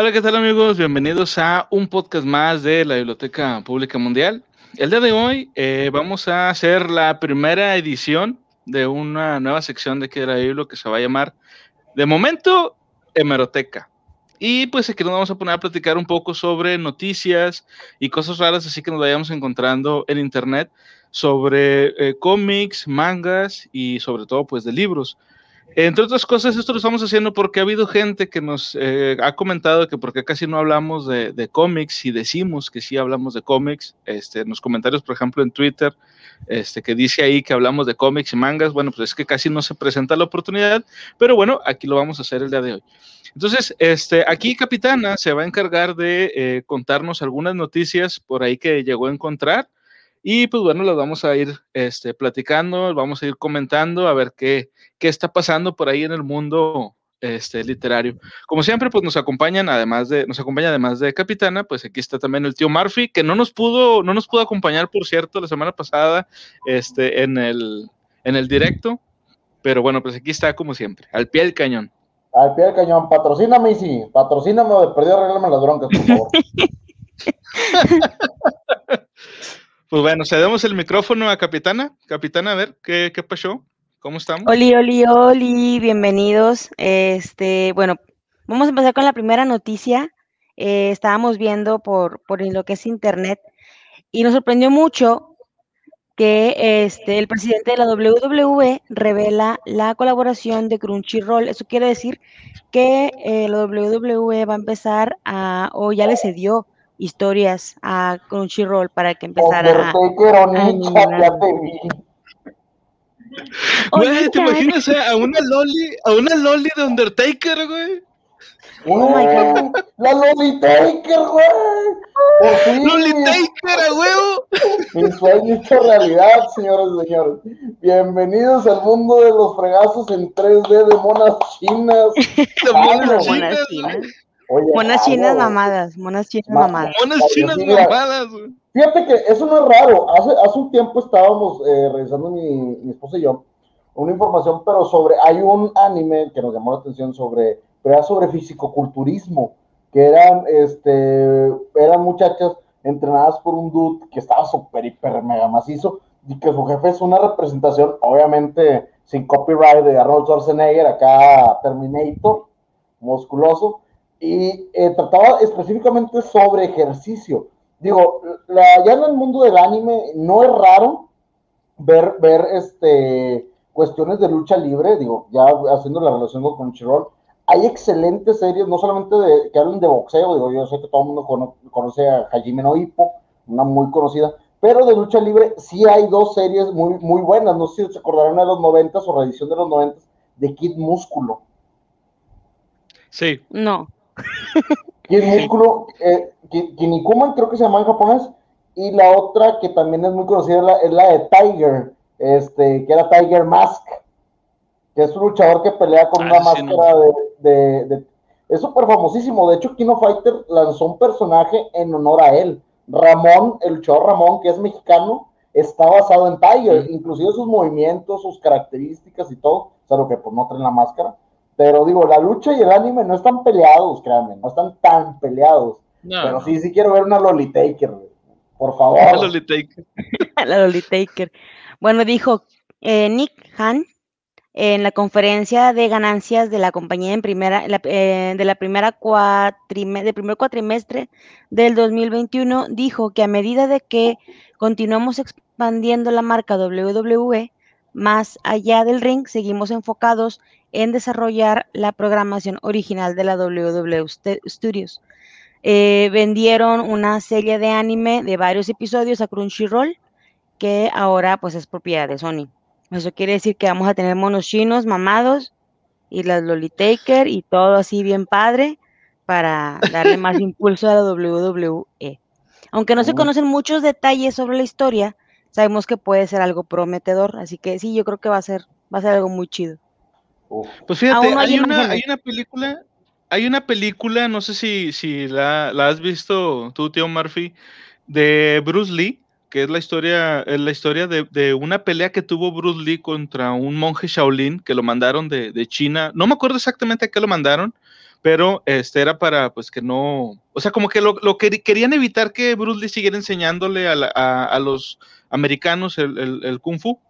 Hola, ¿qué tal amigos? Bienvenidos a un podcast más de la Biblioteca Pública Mundial. El día de hoy eh, vamos a hacer la primera edición de una nueva sección de aquí de la Biblia que se va a llamar, de momento, Hemeroteca. Y pues aquí nos vamos a poner a platicar un poco sobre noticias y cosas raras, así que nos vayamos encontrando en internet sobre eh, cómics, mangas y sobre todo pues de libros. Entre otras cosas, esto lo estamos haciendo porque ha habido gente que nos eh, ha comentado que porque casi no hablamos de, cómics y decimos que sí hablamos de cómics, este, en los comentarios, por ejemplo, en Twitter, este, que dice ahí que hablamos de cómics y mangas, bueno, pues es que casi no se presenta la oportunidad, pero bueno, aquí lo vamos a hacer el día de hoy. Entonces, este, aquí Capitana se va a encargar de eh, contarnos algunas noticias por ahí que llegó a encontrar y pues bueno, las vamos a ir este, platicando, vamos a ir comentando a ver qué, qué está pasando por ahí en el mundo este, literario. Como siempre, pues nos acompañan, además de, nos acompaña además de Capitana, pues aquí está también el tío Murphy, que no nos pudo, no nos pudo acompañar, por cierto, la semana pasada, este, en el, en el directo. Pero bueno, pues aquí está como siempre, al pie del cañón. Al pie del cañón, patrocíname, sí, patrocíname de perdido, arreglame las broncas, por favor. Pues bueno, cedemos el micrófono a Capitana. Capitana, a ver, ¿qué, qué pasó? ¿Cómo estamos? Oli, oli, oli, bienvenidos. Este, bueno, vamos a empezar con la primera noticia. Eh, estábamos viendo por, por lo que es internet y nos sorprendió mucho que este, el presidente de la WWE revela la colaboración de Crunchyroll. Eso quiere decir que eh, la WWE va a empezar a, o ya le cedió historias a Crunchyroll para que empezara a, a Güey, ¿te imaginas a una Loli, a una Loli de Undertaker, güey? Oh my God. La Loli Taker, güey. Loli Taker, a huevo. Mi sueño hecho realidad, señores y señores. Bienvenidos al mundo de los fregazos en 3D de monas chinas. De monas chinas. Monas chinas mamadas, monas chinas mamadas. Monas chinas mamadas, Fíjate que eso no es raro. Hace, hace un tiempo estábamos eh, revisando mi, mi esposa y yo una información, pero sobre, hay un anime que nos llamó la atención sobre, pero era sobre fisicoculturismo, que eran, este, eran muchachas entrenadas por un dude que estaba súper, hiper, mega macizo, y que su jefe es una representación, obviamente, sin copyright de Arnold Schwarzenegger, acá Terminator, musculoso, y eh, trataba específicamente sobre ejercicio. Digo, la, ya en el mundo del anime no es raro ver, ver este, cuestiones de lucha libre, digo, ya haciendo la relación con Crunchyroll, hay excelentes series, no solamente de, que hablan de boxeo, digo, yo sé que todo el mundo conoce a Hajime no Ippo, una muy conocida, pero de lucha libre sí hay dos series muy, muy buenas, no sé si se acordarán de los noventas o reedición de los noventas, de Kid Músculo. Sí. No. Músculo, eh, Kinnikuman creo que se llama en japonés, y la otra que también es muy conocida es la, de Tiger, este, que era Tiger Mask, que es un luchador que pelea con ah, una máscara de, Es súper famosísimo, de hecho Kino Fighter lanzó un personaje en honor a él. Ramón, el luchador Ramón, que es mexicano, está basado en Tiger, inclusive sus movimientos, sus características y todo, o sea, lo que pues no traen la máscara. Pero digo, la lucha y el anime no están peleados, créanme, no están tan peleados. Pero sí, sí quiero ver una Lolitaker, por favor. La Lolitaker. la. Bueno, dijo eh, Nick Han en la conferencia de ganancias de la compañía en primera, eh, de la primera cuatrime, del primer cuatrimestre del 2021, dijo que a medida de que continuamos expandiendo la marca WWE más allá del ring, seguimos enfocados en desarrollar la programación original de la WWE Studios. Eh, vendieron una serie de anime de varios episodios a Crunchyroll, que ahora pues es propiedad de Sony. Eso quiere decir que vamos a tener monos chinos mamados y las Lolitaker y todo así bien padre para darle más impulso a la WWE. Aunque no se conocen muchos detalles sobre la historia, sabemos que puede ser algo prometedor, así que sí, yo creo que va a ser, va a ser algo muy chido. Pues fíjate, hay una, hay una película, hay una película, no sé si, si la, has visto tú, tío Murphy, de Bruce Lee, que es la historia, es la historia de, de, una pelea que tuvo Bruce Lee contra un monje Shaolin que lo mandaron de, de China. No me acuerdo exactamente a qué lo mandaron, pero este era para pues que no, o sea, como que lo, lo que querían evitar que Bruce Lee siguiera enseñándole a, la, a, a los americanos el, el, kung fu.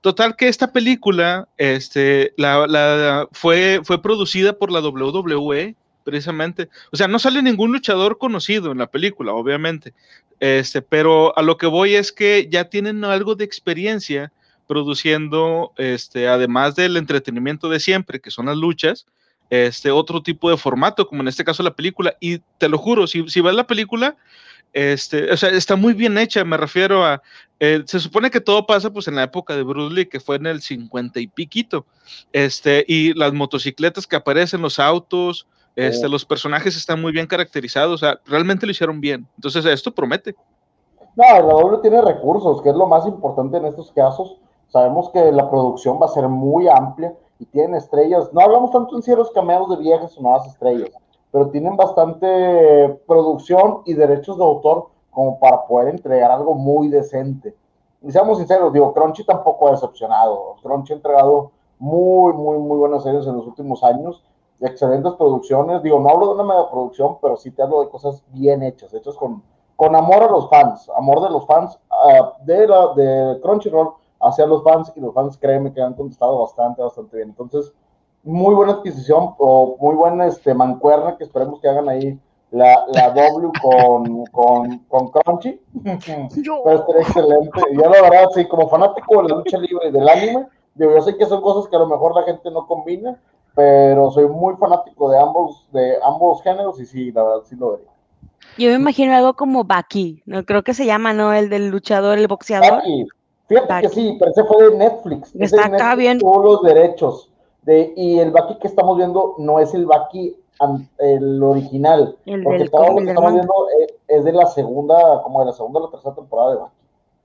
Total que esta película este, la, la, fue, fue producida por la WWE, precisamente. O sea, no sale ningún luchador conocido en la película, obviamente. Este, pero a lo que voy es que ya tienen algo de experiencia produciendo, este, además del entretenimiento de siempre, que son las luchas, este otro tipo de formato, como en este caso la película. Y te lo juro, si, si ves la película, este, o sea, está muy bien hecha, me refiero a, eh, se supone que todo pasa pues en la época de Bruce Lee, que fue en el 50 y piquito, este, y las motocicletas que aparecen, los autos, este, oh. los personajes están muy bien caracterizados, o sea, realmente lo hicieron bien, entonces esto promete. No, la doble tiene recursos, que es lo más importante en estos casos, sabemos que la producción va a ser muy amplia, y tienen estrellas, no hablamos tanto en ciertos cameos de viejas o nuevas estrellas, pero tienen bastante producción y derechos de autor como para poder entregar algo muy decente. Y seamos sinceros, digo, Crunchy tampoco ha decepcionado. Crunchy ha entregado muy, muy, muy buenas series en los últimos años, excelentes producciones. Digo, no hablo de una mega producción, pero sí te hablo de cosas bien hechas, hechas con, con amor a los fans, amor de los fans uh, de, la, de Crunchyroll hacia los fans y los fans créeme que han contestado bastante, bastante bien. Entonces, muy buena adquisición o muy buena este, mancuerna que esperemos que hagan ahí la, la W con, con, con Crunchy. A ser excelente. Yo la verdad, sí, como fanático de la lucha libre y del anime, digo, yo sé que son cosas que a lo mejor la gente no combina, pero soy muy fanático de ambos, de ambos géneros y sí, la verdad sí lo vería. Yo me imagino algo como Baki, ¿no? Creo que se llama, ¿no? El del luchador, el boxeador. Baki. Fíjate Baki. que sí, pero ese fue de Netflix. Está ese acá Netflix bien. Tuvo los derechos. De, y el Baki que estamos viendo no es el Baki el original. El porque del todo lo cómic que del estamos manga. viendo es, es de la segunda, como de la segunda o la tercera temporada de Baki.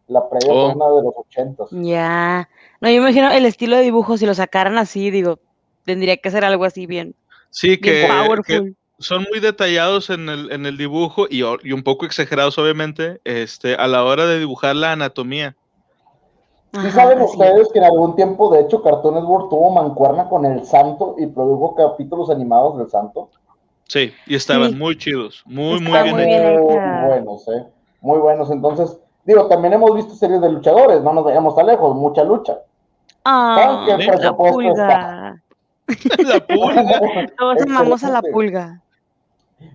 La previa Oh. una de los ochentas. Ya. No, yo me imagino el estilo de dibujo, si lo sacaran así, digo, tendría que ser algo así bien, Sí, bien que, son muy detallados en el, en el dibujo y, y un poco exagerados, obviamente, este, a la hora de dibujar la anatomía. ¿Sí Ajá, saben es. ustedes que en algún tiempo, de hecho, Cartoon Network tuvo mancuerna con El Santo y produjo capítulos animados del Santo? Sí, y estaban Sí. muy chidos, muy, muy bien muy hechos. bien Muy buenos, ¿eh? Muy buenos. Entonces, digo, también hemos visto series de luchadores, no nos vayamos tan lejos, mucha lucha. Ah, ¿Saben qué Sí. la pulga. La pulga. Todos amamos a la Excelente. pulga.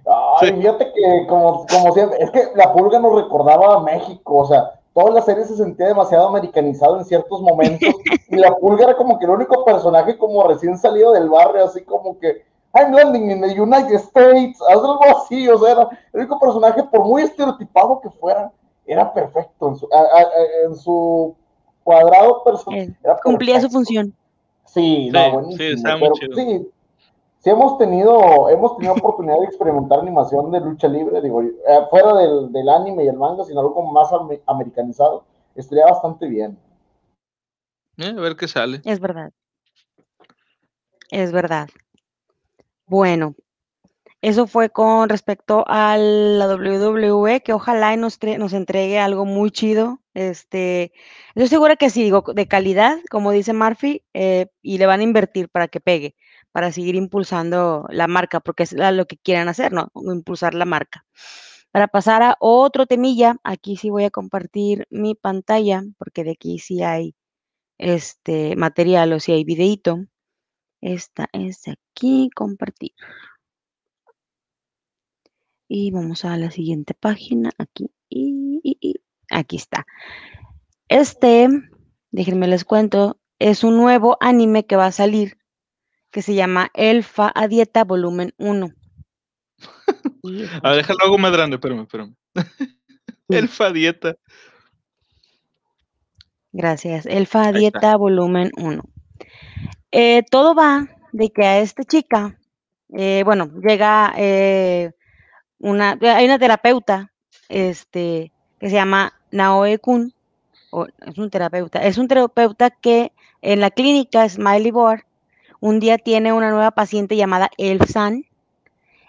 Ay, Sí. fíjate que como, como siempre, es que la pulga nos recordaba a México, o sea, toda la serie se sentía demasiado americanizado en ciertos momentos, y la pulga era como que el único personaje como recién salido del barrio, así como que, I'm landing in the United States, haz algo así, o sea, era el único personaje, por muy estereotipado que fuera, era perfecto en su, a- a- a- en su cuadrado personal. Eh, Cumplía su función. Sí, Sí, no, sí, buenísimo. estaba muy pero chido. sí, sí hemos tenido, hemos tenido oportunidad de experimentar animación de lucha libre, digo, eh, fuera del, del anime y el manga, sino algo como más ame- americanizado, estaría bastante bien. Eh, a ver qué sale. Es verdad. Es verdad. Bueno, eso fue con respecto a la WWE, que ojalá y nos, tre- nos entregue algo muy chido. Este, yo segura que sí, digo, de calidad, como dice Murphy, eh, y le van a invertir para que pegue, para seguir impulsando la marca, porque es lo que quieran hacer, ¿no? Impulsar la marca. Para pasar a otro temilla, aquí sí voy a compartir mi pantalla, porque de aquí sí hay este material o si hay videíto. Esta es aquí, compartir. Y vamos a la siguiente página, aquí, y aquí está. Este, déjenme les cuento, es un nuevo anime que va a salir, que se llama Elfa a Dieta Volumen 1. Y A ver, déjalo algo más grande, espérame, espérame. Elfa dieta. Gracias. Elfa a. Dieta Volumen 1. Eh, todo va de que a esta chica, eh, bueno, llega eh, una, hay una terapeuta, este, que se llama Naoe Kun, o es un terapeuta, es un terapeuta que en la clínica Smiley Board un día tiene una nueva paciente llamada Elfsan,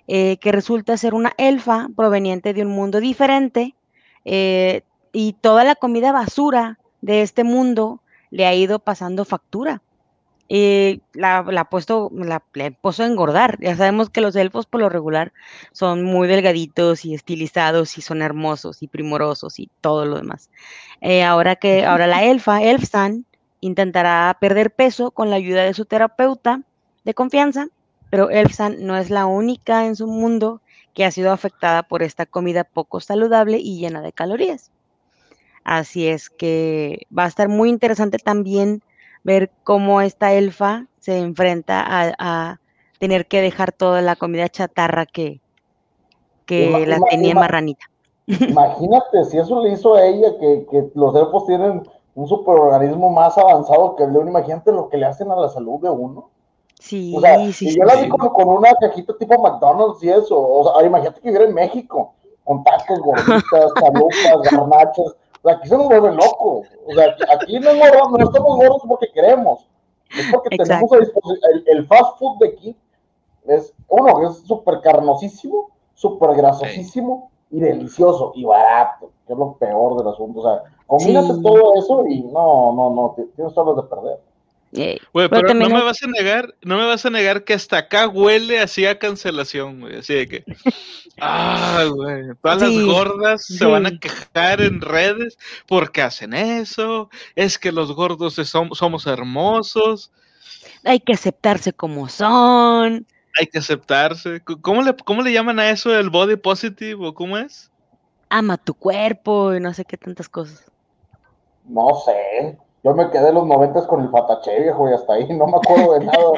eh, que resulta ser una elfa proveniente de un mundo diferente, eh, y toda la comida basura de este mundo le ha ido pasando factura. Y la, la ha puesto, la, le ha puesto a engordar. Ya sabemos que los elfos por lo regular son muy delgaditos y estilizados y son hermosos y primorosos y todo lo demás. Eh, ahora que, ahora la elfa, Elfstan, intentará perder peso con la ayuda de su terapeuta de confianza, pero Elfstan no es la única en su mundo que ha sido afectada por esta comida poco saludable y llena de calorías. Así es que va a estar muy interesante también ver cómo esta elfa se enfrenta a, tener que dejar toda la comida chatarra que, que la tenía marranita. Imagínate, si eso le hizo a ella, que, que los elfos tienen un superorganismo más avanzado que el de uno, imagínate lo que le hacen a la salud de uno. Sí, o sea, sí, y yo la vi como con una cajita tipo McDonald's y eso. O sea, imagínate que viviera en México, con tacos, gorditas, chalupas, garnachas. O sea, aquí se nos vuelve loco. O sea, aquí no, no estamos gordos porque queremos. Es porque tenemos a disposición. El, fast food de aquí es, uno, es súper carnosísimo, súper grasosísimo y delicioso y barato, que es lo peor del asunto. O sea, combínate todo eso y no, no, no, tienes solo de perder. Eh, pero, no me vas a negar, no me vas a negar que hasta acá huele así a cancelación, güey. Así de que, ah, güey, todas las gordas se van a quejar en redes porque hacen eso. Es que los gordos somos, somos hermosos. Hay que aceptarse como son. Hay que aceptarse. ¿Cómo le, cómo le llaman a eso el body positive o cómo es? Ama tu cuerpo y no sé qué tantas cosas. No sé. Yo me quedé en los noventas con el Fatache, viejo, y hasta ahí no me acuerdo de nada.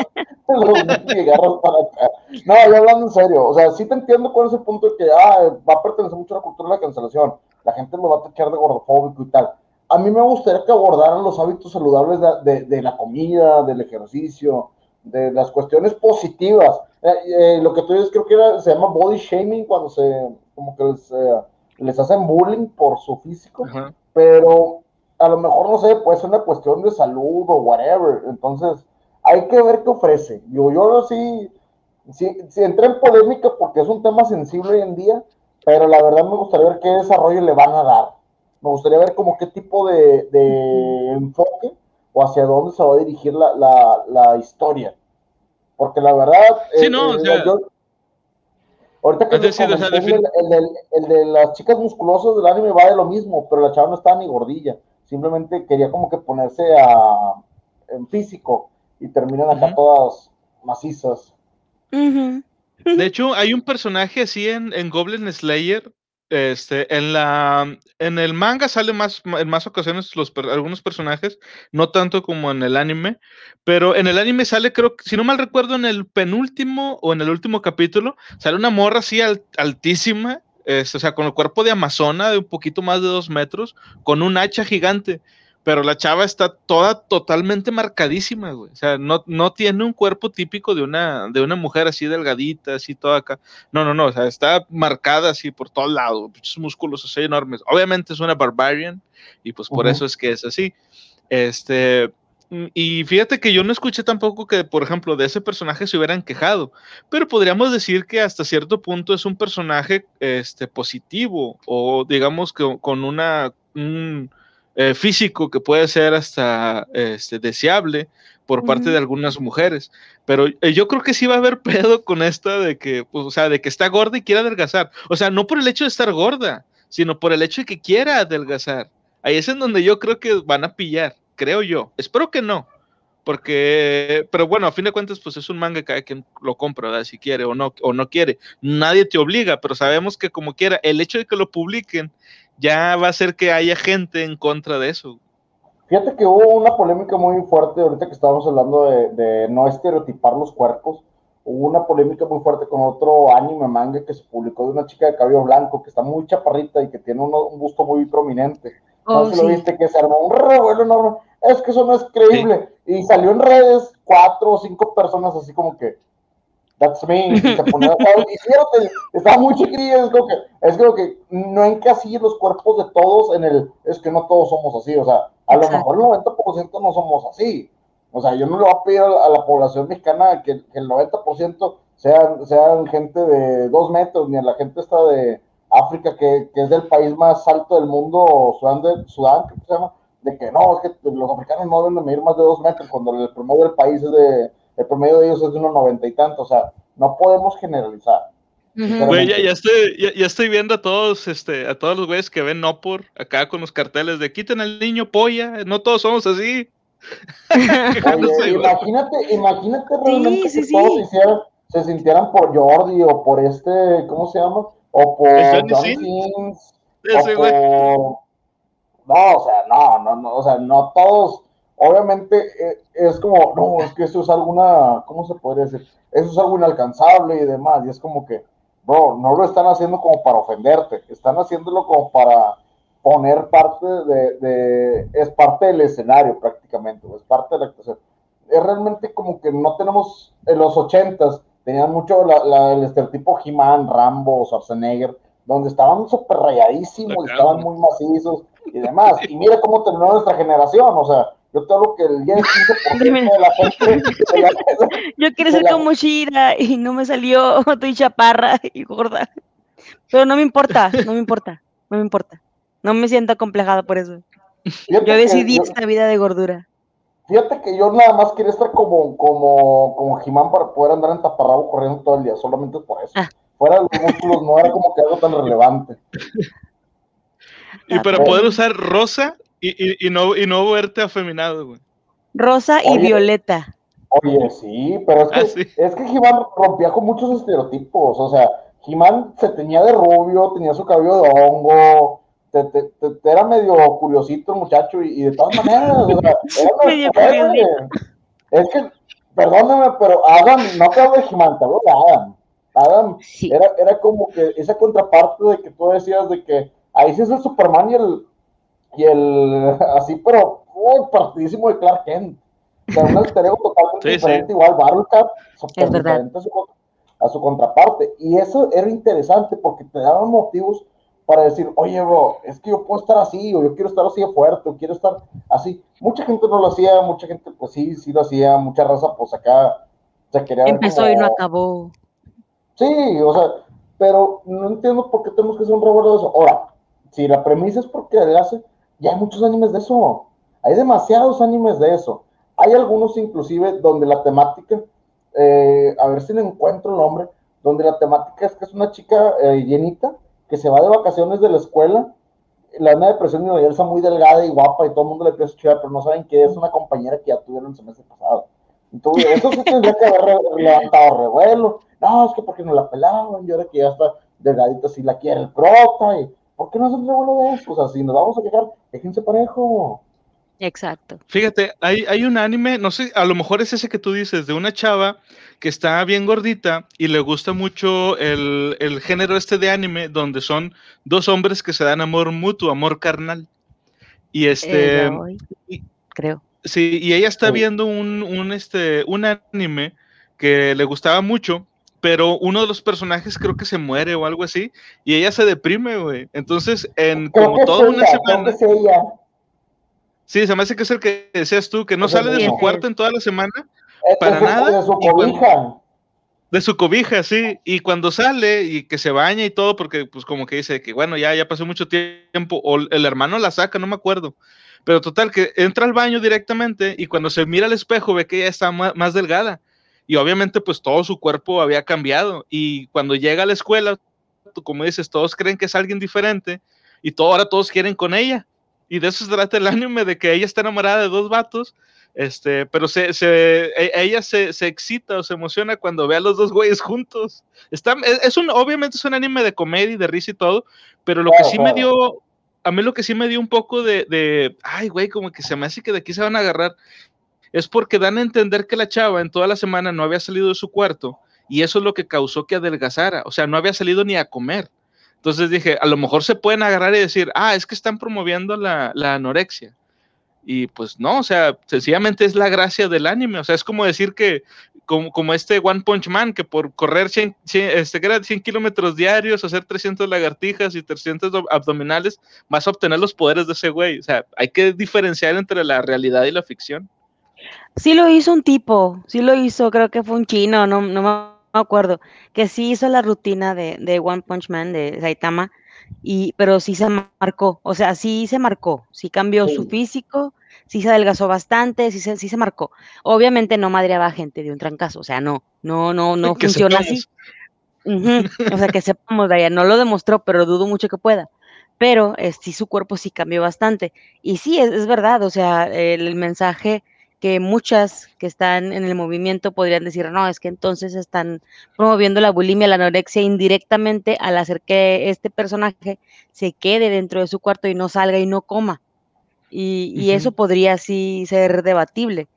los para acá. No, yo hablando en serio, o sea, sí te entiendo con ese punto de que ah, va a pertenecer mucho a la cultura de la cancelación. La gente lo va a tachar de gordofóbico y tal. A mí me gustaría que abordaran los hábitos saludables de, de, la comida, del ejercicio, de las cuestiones positivas. Eh, eh, lo que tú dices creo que era, se llama body shaming cuando se, como que les, eh, les hacen bullying por su físico, pero a lo mejor, no sé, puede ser una cuestión de salud o whatever. Entonces, hay que ver qué ofrece. Yo, yo sí, sí, sí, entré en polémica porque es un tema sensible hoy en día, pero la verdad me gustaría ver qué desarrollo le van a dar. Me gustaría ver como qué tipo de, de enfoque o hacia dónde se va a dirigir la, la, la historia. Porque la verdad... Sí, eh, no, eh, ahorita que el, el, el, de las chicas musculosas del anime va de lo mismo, pero la chava no está ni gordilla simplemente quería como que ponerse a, en físico y terminan acá todas macizas. De hecho, hay un personaje así en, en Goblin Slayer. Este, en la en el manga sale más en más ocasiones los algunos personajes, no tanto como en el anime, pero en el anime sale creo que si no mal recuerdo en el penúltimo o en el último capítulo sale una morra así altísima o sea, con el cuerpo de Amazona de un poquito más de dos metros, con un hacha gigante. Pero la chava está toda totalmente marcadísima, güey. O sea, no, no tiene un cuerpo típico de una, de una mujer así delgadita, así toda acá. No, no, no. O sea, está marcada así por todos lados, muchos músculos así enormes. Obviamente es una barbarian y pues por eso es que es así. Este, y fíjate que yo no escuché tampoco que, por ejemplo, de ese personaje se hubieran quejado, pero podríamos decir que hasta cierto punto es un personaje este, positivo o digamos que con una, un eh, físico que puede ser hasta este, deseable por parte de algunas mujeres. Pero eh, yo creo que sí va a haber pedo con esta de que, pues, o sea, de que está gorda y quiere adelgazar. O sea, no por el hecho de estar gorda, sino por el hecho de que quiera adelgazar. Ahí es en donde yo creo que van a pillar creo yo. Espero que no, porque, pero bueno, a fin de cuentas, pues es un manga que cada quien lo compra, ¿verdad? Si quiere o no, o no quiere. Nadie te obliga, pero sabemos que como quiera, el hecho de que lo publiquen ya va a hacer que haya gente en contra de eso. Fíjate que hubo una polémica muy fuerte ahorita que estábamos hablando de, no estereotipar los cuerpos. Hubo una polémica muy fuerte con otro anime manga que se publicó de una chica de cabello blanco que está muy chaparrita y que tiene un, un gusto muy prominente. No oh, sé si lo viste que se armó un revuelo enorme es que eso no es creíble. Y salió en redes cuatro o cinco personas así como que, that's me, y se ponía, y fíjate, estaba muy chiquillo, es como que, es como que no encasillen los cuerpos de todos en el, es que no todos somos así, o sea, a lo mejor el 90% no somos así. O sea, yo no le voy a pedir a la población mexicana que, el 90% sean, sean gente de dos metros, ni a la gente está de África, que, que, es el país más alto del mundo, Sudán, de, Sudán que se llama, de que no, es que los africanos no deben medir más de dos metros, cuando el promedio del país es de, el promedio de ellos es de unos noventa y tantos, o sea, no podemos generalizar. Güey, ya, ya, estoy, ya, ya, estoy viendo a todos, este, a todos los güeyes que ven no por acá con los carteles de quiten al niño polla, no todos somos así. Oye, imagínate, imagínate realmente sí, sí, que todos hicieran, se sintieran por Jordi o por este, ¿cómo se llama? O por John Sims, o por... No, o sea, no, no, no, o sea, no todos, obviamente eh, es como, no, es que eso es alguna, ¿cómo se podría decir? Eso es algo inalcanzable y demás, y es como que, bro, no lo están haciendo como para ofenderte, están haciéndolo como para poner parte de, de es parte del escenario prácticamente, es parte de la actuación. Es realmente como que no tenemos, en los ochentas, tenían mucho la, la, el estereotipo He-Man, Rambo, Schwarzenegger, donde estaban súper rayadísimos, estaban muy macizos y demás. Y mira cómo terminó nuestra generación, o sea, yo te hablo que el 10 15% de la gente. yo quiero ser como Shira y no me salió, estoy chaparra y gorda. Pero no me importa, no me importa, no me importa. No me siento complejada por eso. yo decidí esta vida de gordura. Fíjate que yo nada más quería estar como, como, como Jimán para poder andar en taparrabo corriendo todo el día, solamente por eso. Ah. Fuera de los músculos no era como que algo tan relevante. Y para poder usar rosa y, y, no, y no verte afeminado, güey. Rosa y violeta. Oye, sí, pero es que, ah, es que Jimán rompía con muchos estereotipos. O sea, Jimán se tenía de rubio, tenía su cabello de hongo, te, te, te, era medio curiosito el muchacho y, de todas maneras, o sea, era Es que, perdóname, pero Adam, no te hablo de Jimán, te hablo de Adam. Adam era, era como que esa contraparte de que tú decías de que ahí sí es el Superman y el, y el así, pero muy partidísimo de Clark Kent. O sea, un alter totalmente diferente, igual Battlecat, súper diferente a su, a su, contraparte. Y eso era interesante porque te daban motivos para decir, oye, bro, es que yo puedo estar así, o yo quiero estar así de fuerte, o quiero estar así. Mucha gente no lo hacía, mucha gente, pues sí, sí lo hacía, mucha raza, pues acá se quería. Empezó y no acabó. Sí, o sea, pero no entiendo por qué tenemos que ser un revuelo de eso. Ahora, si la premisa es porque le hace ya hay muchos animes de eso. Hay demasiados animes de eso. Hay algunos inclusive donde la temática, eh, a ver si le encuentro el nombre, donde la temática es que es una chica eh, llenita que se va de vacaciones de la escuela, la de depresión y está muy delgada y guapa y todo el mundo le empieza a chillar, pero no saben que es una compañera que ya tuvieron el semestre pasado. Entonces, eso sí tendría que haber levantado revuelo. No, es que porque no la pelaban, y ahora que ya está delgadita, si la quiere el prota, y ¿por qué no hacen revuelo de eso? O sea, si nos vamos a quejar, déjense parejo. Exacto. Fíjate, hay, hay un anime, no sé, a lo mejor es ese que tú dices, de una chava que está bien gordita y le gusta mucho el, el género este de anime donde son dos hombres que se dan amor mutuo, amor carnal. Y este... Eh, creo. Sí, y ella está viendo un, un, este, un anime que le gustaba mucho pero uno de los personajes creo que se muere o algo así, y ella se deprime, güey. Entonces, en como toda una semana. Sí, se me hace que es el que decías tú, que no sale de su cuarto en toda la semana, para nada. De su cobija. de su cobija, sí, y cuando sale y que se baña y todo, porque pues como que dice que bueno, ya, ya pasó mucho tiempo, o el hermano la saca, no me acuerdo, pero total, que entra al baño directamente y cuando se mira al espejo ve que ella está más delgada y obviamente pues todo su cuerpo había cambiado y cuando llega a la escuela, como dices, todos creen que es alguien diferente y todo, ahora todos quieren con ella. Y de eso se trata el anime, de que ella está enamorada de dos vatos, este, pero se, se e, ella se, se, excita o se emociona cuando ve a los dos güeyes juntos. Está, es, un, obviamente es un anime de comedia, de risa y todo, pero lo que sí me dio, a mí lo que sí me dio un poco de, de, ay, güey, como que se me hace que de aquí se van a agarrar, es porque dan a entender que la chava en toda la semana no había salido de su cuarto y eso es lo que causó que adelgazara, o sea, no había salido ni a comer. Entonces dije, a lo mejor se pueden agarrar y decir, ah, es que están promoviendo la, anorexia. Y pues no, o sea, sencillamente es la gracia del anime, o sea, es como decir que, como, como este One Punch Man, que por correr 100, 100, este, 100 kilómetros diarios, hacer 300 lagartijas y 300 abdominales, vas a obtener los poderes de ese güey. O sea, hay que diferenciar entre la realidad y la ficción. Sí lo hizo un tipo, sí lo hizo, creo que fue un chino, no, no me acuerdo, que sí hizo la rutina de, de One Punch Man, de Saitama, y, pero sí se marcó, o sea, sí se marcó, sí cambió su físico, sí se adelgazó bastante, sí se, sí se marcó. Obviamente no madreaba gente de un trancazo, o sea, no, no, no, no funciona así. O sea, que sepamos, Daya, no lo demostró, pero dudo mucho que pueda. Pero eh, sí, su cuerpo sí cambió bastante. Y sí, es, es verdad, o sea, el mensaje que muchas que están en el movimiento podrían decir, no, es que entonces están promoviendo la bulimia, la anorexia indirectamente al hacer que este personaje se quede dentro de su cuarto y no salga y no coma. Y, y eso podría sí ser debatible.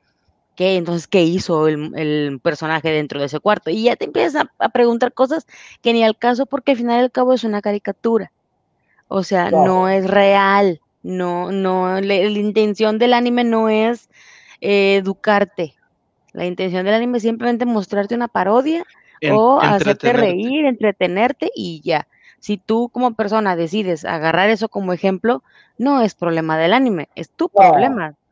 ¿Qué? Entonces, ¿qué hizo el, el, personaje dentro de ese cuarto? Y ya te empiezas a, a, preguntar cosas que ni al caso, porque al final y al cabo es una caricatura. O sea, no, no es real. No, no, le, la intención del anime no es eh, educarte. La intención del anime es simplemente mostrarte una parodia en, o hacerte reír, entretenerte y ya. Si tú como persona decides agarrar eso como ejemplo, no es problema del anime, es tu no. problema.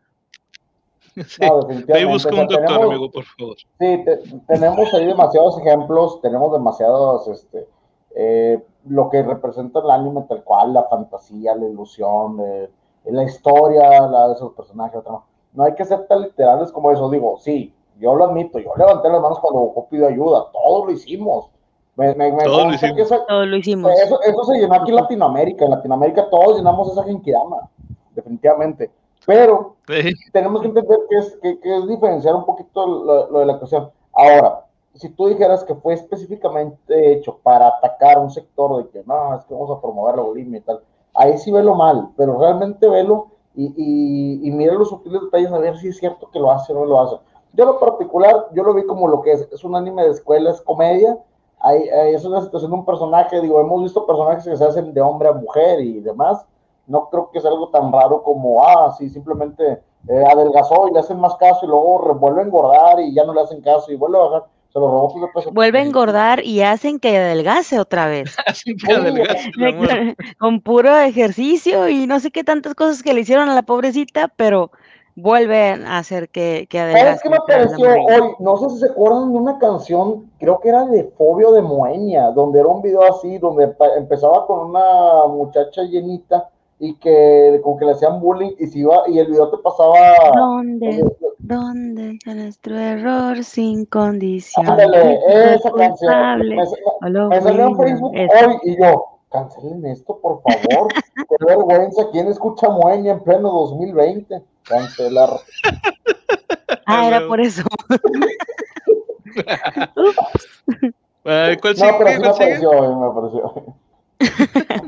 Sí. No, ahí busca un doctor, tenemos, amigo, por favor. Sí, te, tenemos ahí demasiados ejemplos, tenemos demasiados, este, eh, lo que representa el anime tal cual, la fantasía, la ilusión, eh, la historia la de esos personajes, otro no hay que ser tan literales como eso. Digo, sí, yo lo admito, yo levanté las manos cuando Goku pidió ayuda, todos lo hicimos. Me, me, me todo, lo hicimos. Todo lo hicimos. Eso, eso, se llenó aquí en Latinoamérica. En Latinoamérica todos llenamos esa genkidama, definitivamente. Pero sí. tenemos que entender que es, que, que es diferenciar un poquito lo, lo, de la cuestión. Ahora, si tú dijeras que fue específicamente hecho para atacar un sector de que no, es que vamos a promover la bulimia y tal, ahí sí velo mal, pero realmente velo y, y, y mira los sutiles detalles a ver si es cierto que lo hace o no lo hace. Yo lo particular, yo lo vi como lo que es, es un anime de escuela, es comedia, hay, hay, es una situación de un personaje, digo, hemos visto personajes que se hacen de hombre a mujer y demás, no creo que sea algo tan raro como, ah, sí, simplemente eh, adelgazó y le hacen más caso y luego vuelve a engordar y ya no le hacen caso y vuelve a bajar. Se lo robó de peso. Vuelve a engordar y hacen que adelgace otra vez. hacen que adelgace. con, con puro ejercicio y no sé qué tantas cosas que le hicieron a la pobrecita, pero vuelven a hacer que, que adelgace. ¿Sabes qué me pareció hoy? No sé si se acuerdan de una canción, creo que era de Fobio de Moenia, donde era un video así, donde empezaba con una muchacha llenita y que como que le hacían bullying y se iba y el video te pasaba ¿Dónde? ¿Dónde está nuestro error sin condición? Ándale, esa canción. Me, me, me salió en Facebook esa. hoy y yo, cancelen esto, por favor. Qué vergüenza. ¿Quién escucha Moenia en pleno 2020? Cancelar. Ah, era por eso. ¿Cuál no, pero sí me apareció, me apareció.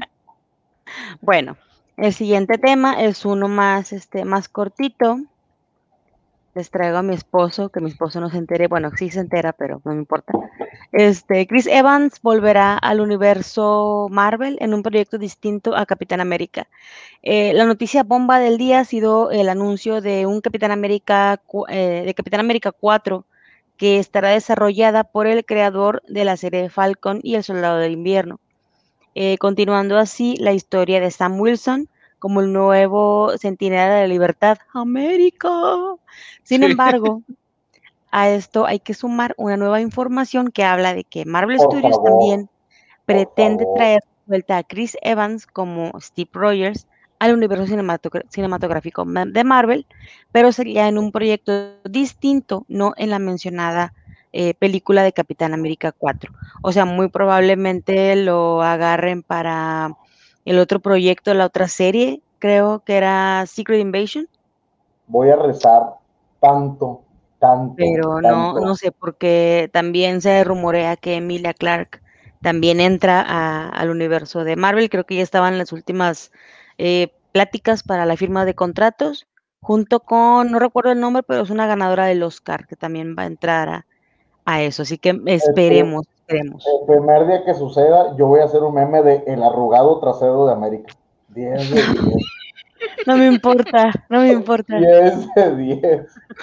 bueno, el siguiente tema es uno más, este, más cortito. Les traigo a mi esposo, que mi esposo no se entere, bueno, sí se entera, pero no me importa. Este, Chris Evans volverá al universo Marvel en un proyecto distinto a Capitán América. Eh, la noticia bomba del día ha sido el anuncio de un Capitán América, eh, de Capitán América 4, que estará desarrollada por el creador de la serie Falcon y el Soldado del Invierno. Eh, continuando así la historia de Sam Wilson como el nuevo centinela de la libertad, América. Sin sí. embargo, a esto hay que sumar una nueva información que habla de que Marvel Por Studios favor. también pretende traer vuelta a Chris Evans como Steve Rogers al universo cinematográfico de Marvel, pero sería en un proyecto distinto, no en la mencionada eh, película de Capitán América 4. O sea, muy probablemente lo agarren para el otro proyecto, la otra serie, creo que era Secret Invasion. Voy a rezar tanto, tanto. Pero tanto. no, no sé, porque también se rumorea que Emilia Clark también entra a, al universo de Marvel. Creo que ya estaban las últimas eh, pláticas para la firma de contratos, junto con, no recuerdo el nombre, pero es una ganadora del Oscar que también va a entrar a, a eso. Así que esperemos, esperemos. El primer día que suceda, yo voy a hacer un meme de el arrugado trasero de América. 10 de 10. No me importa, no me importa. 10 de 10.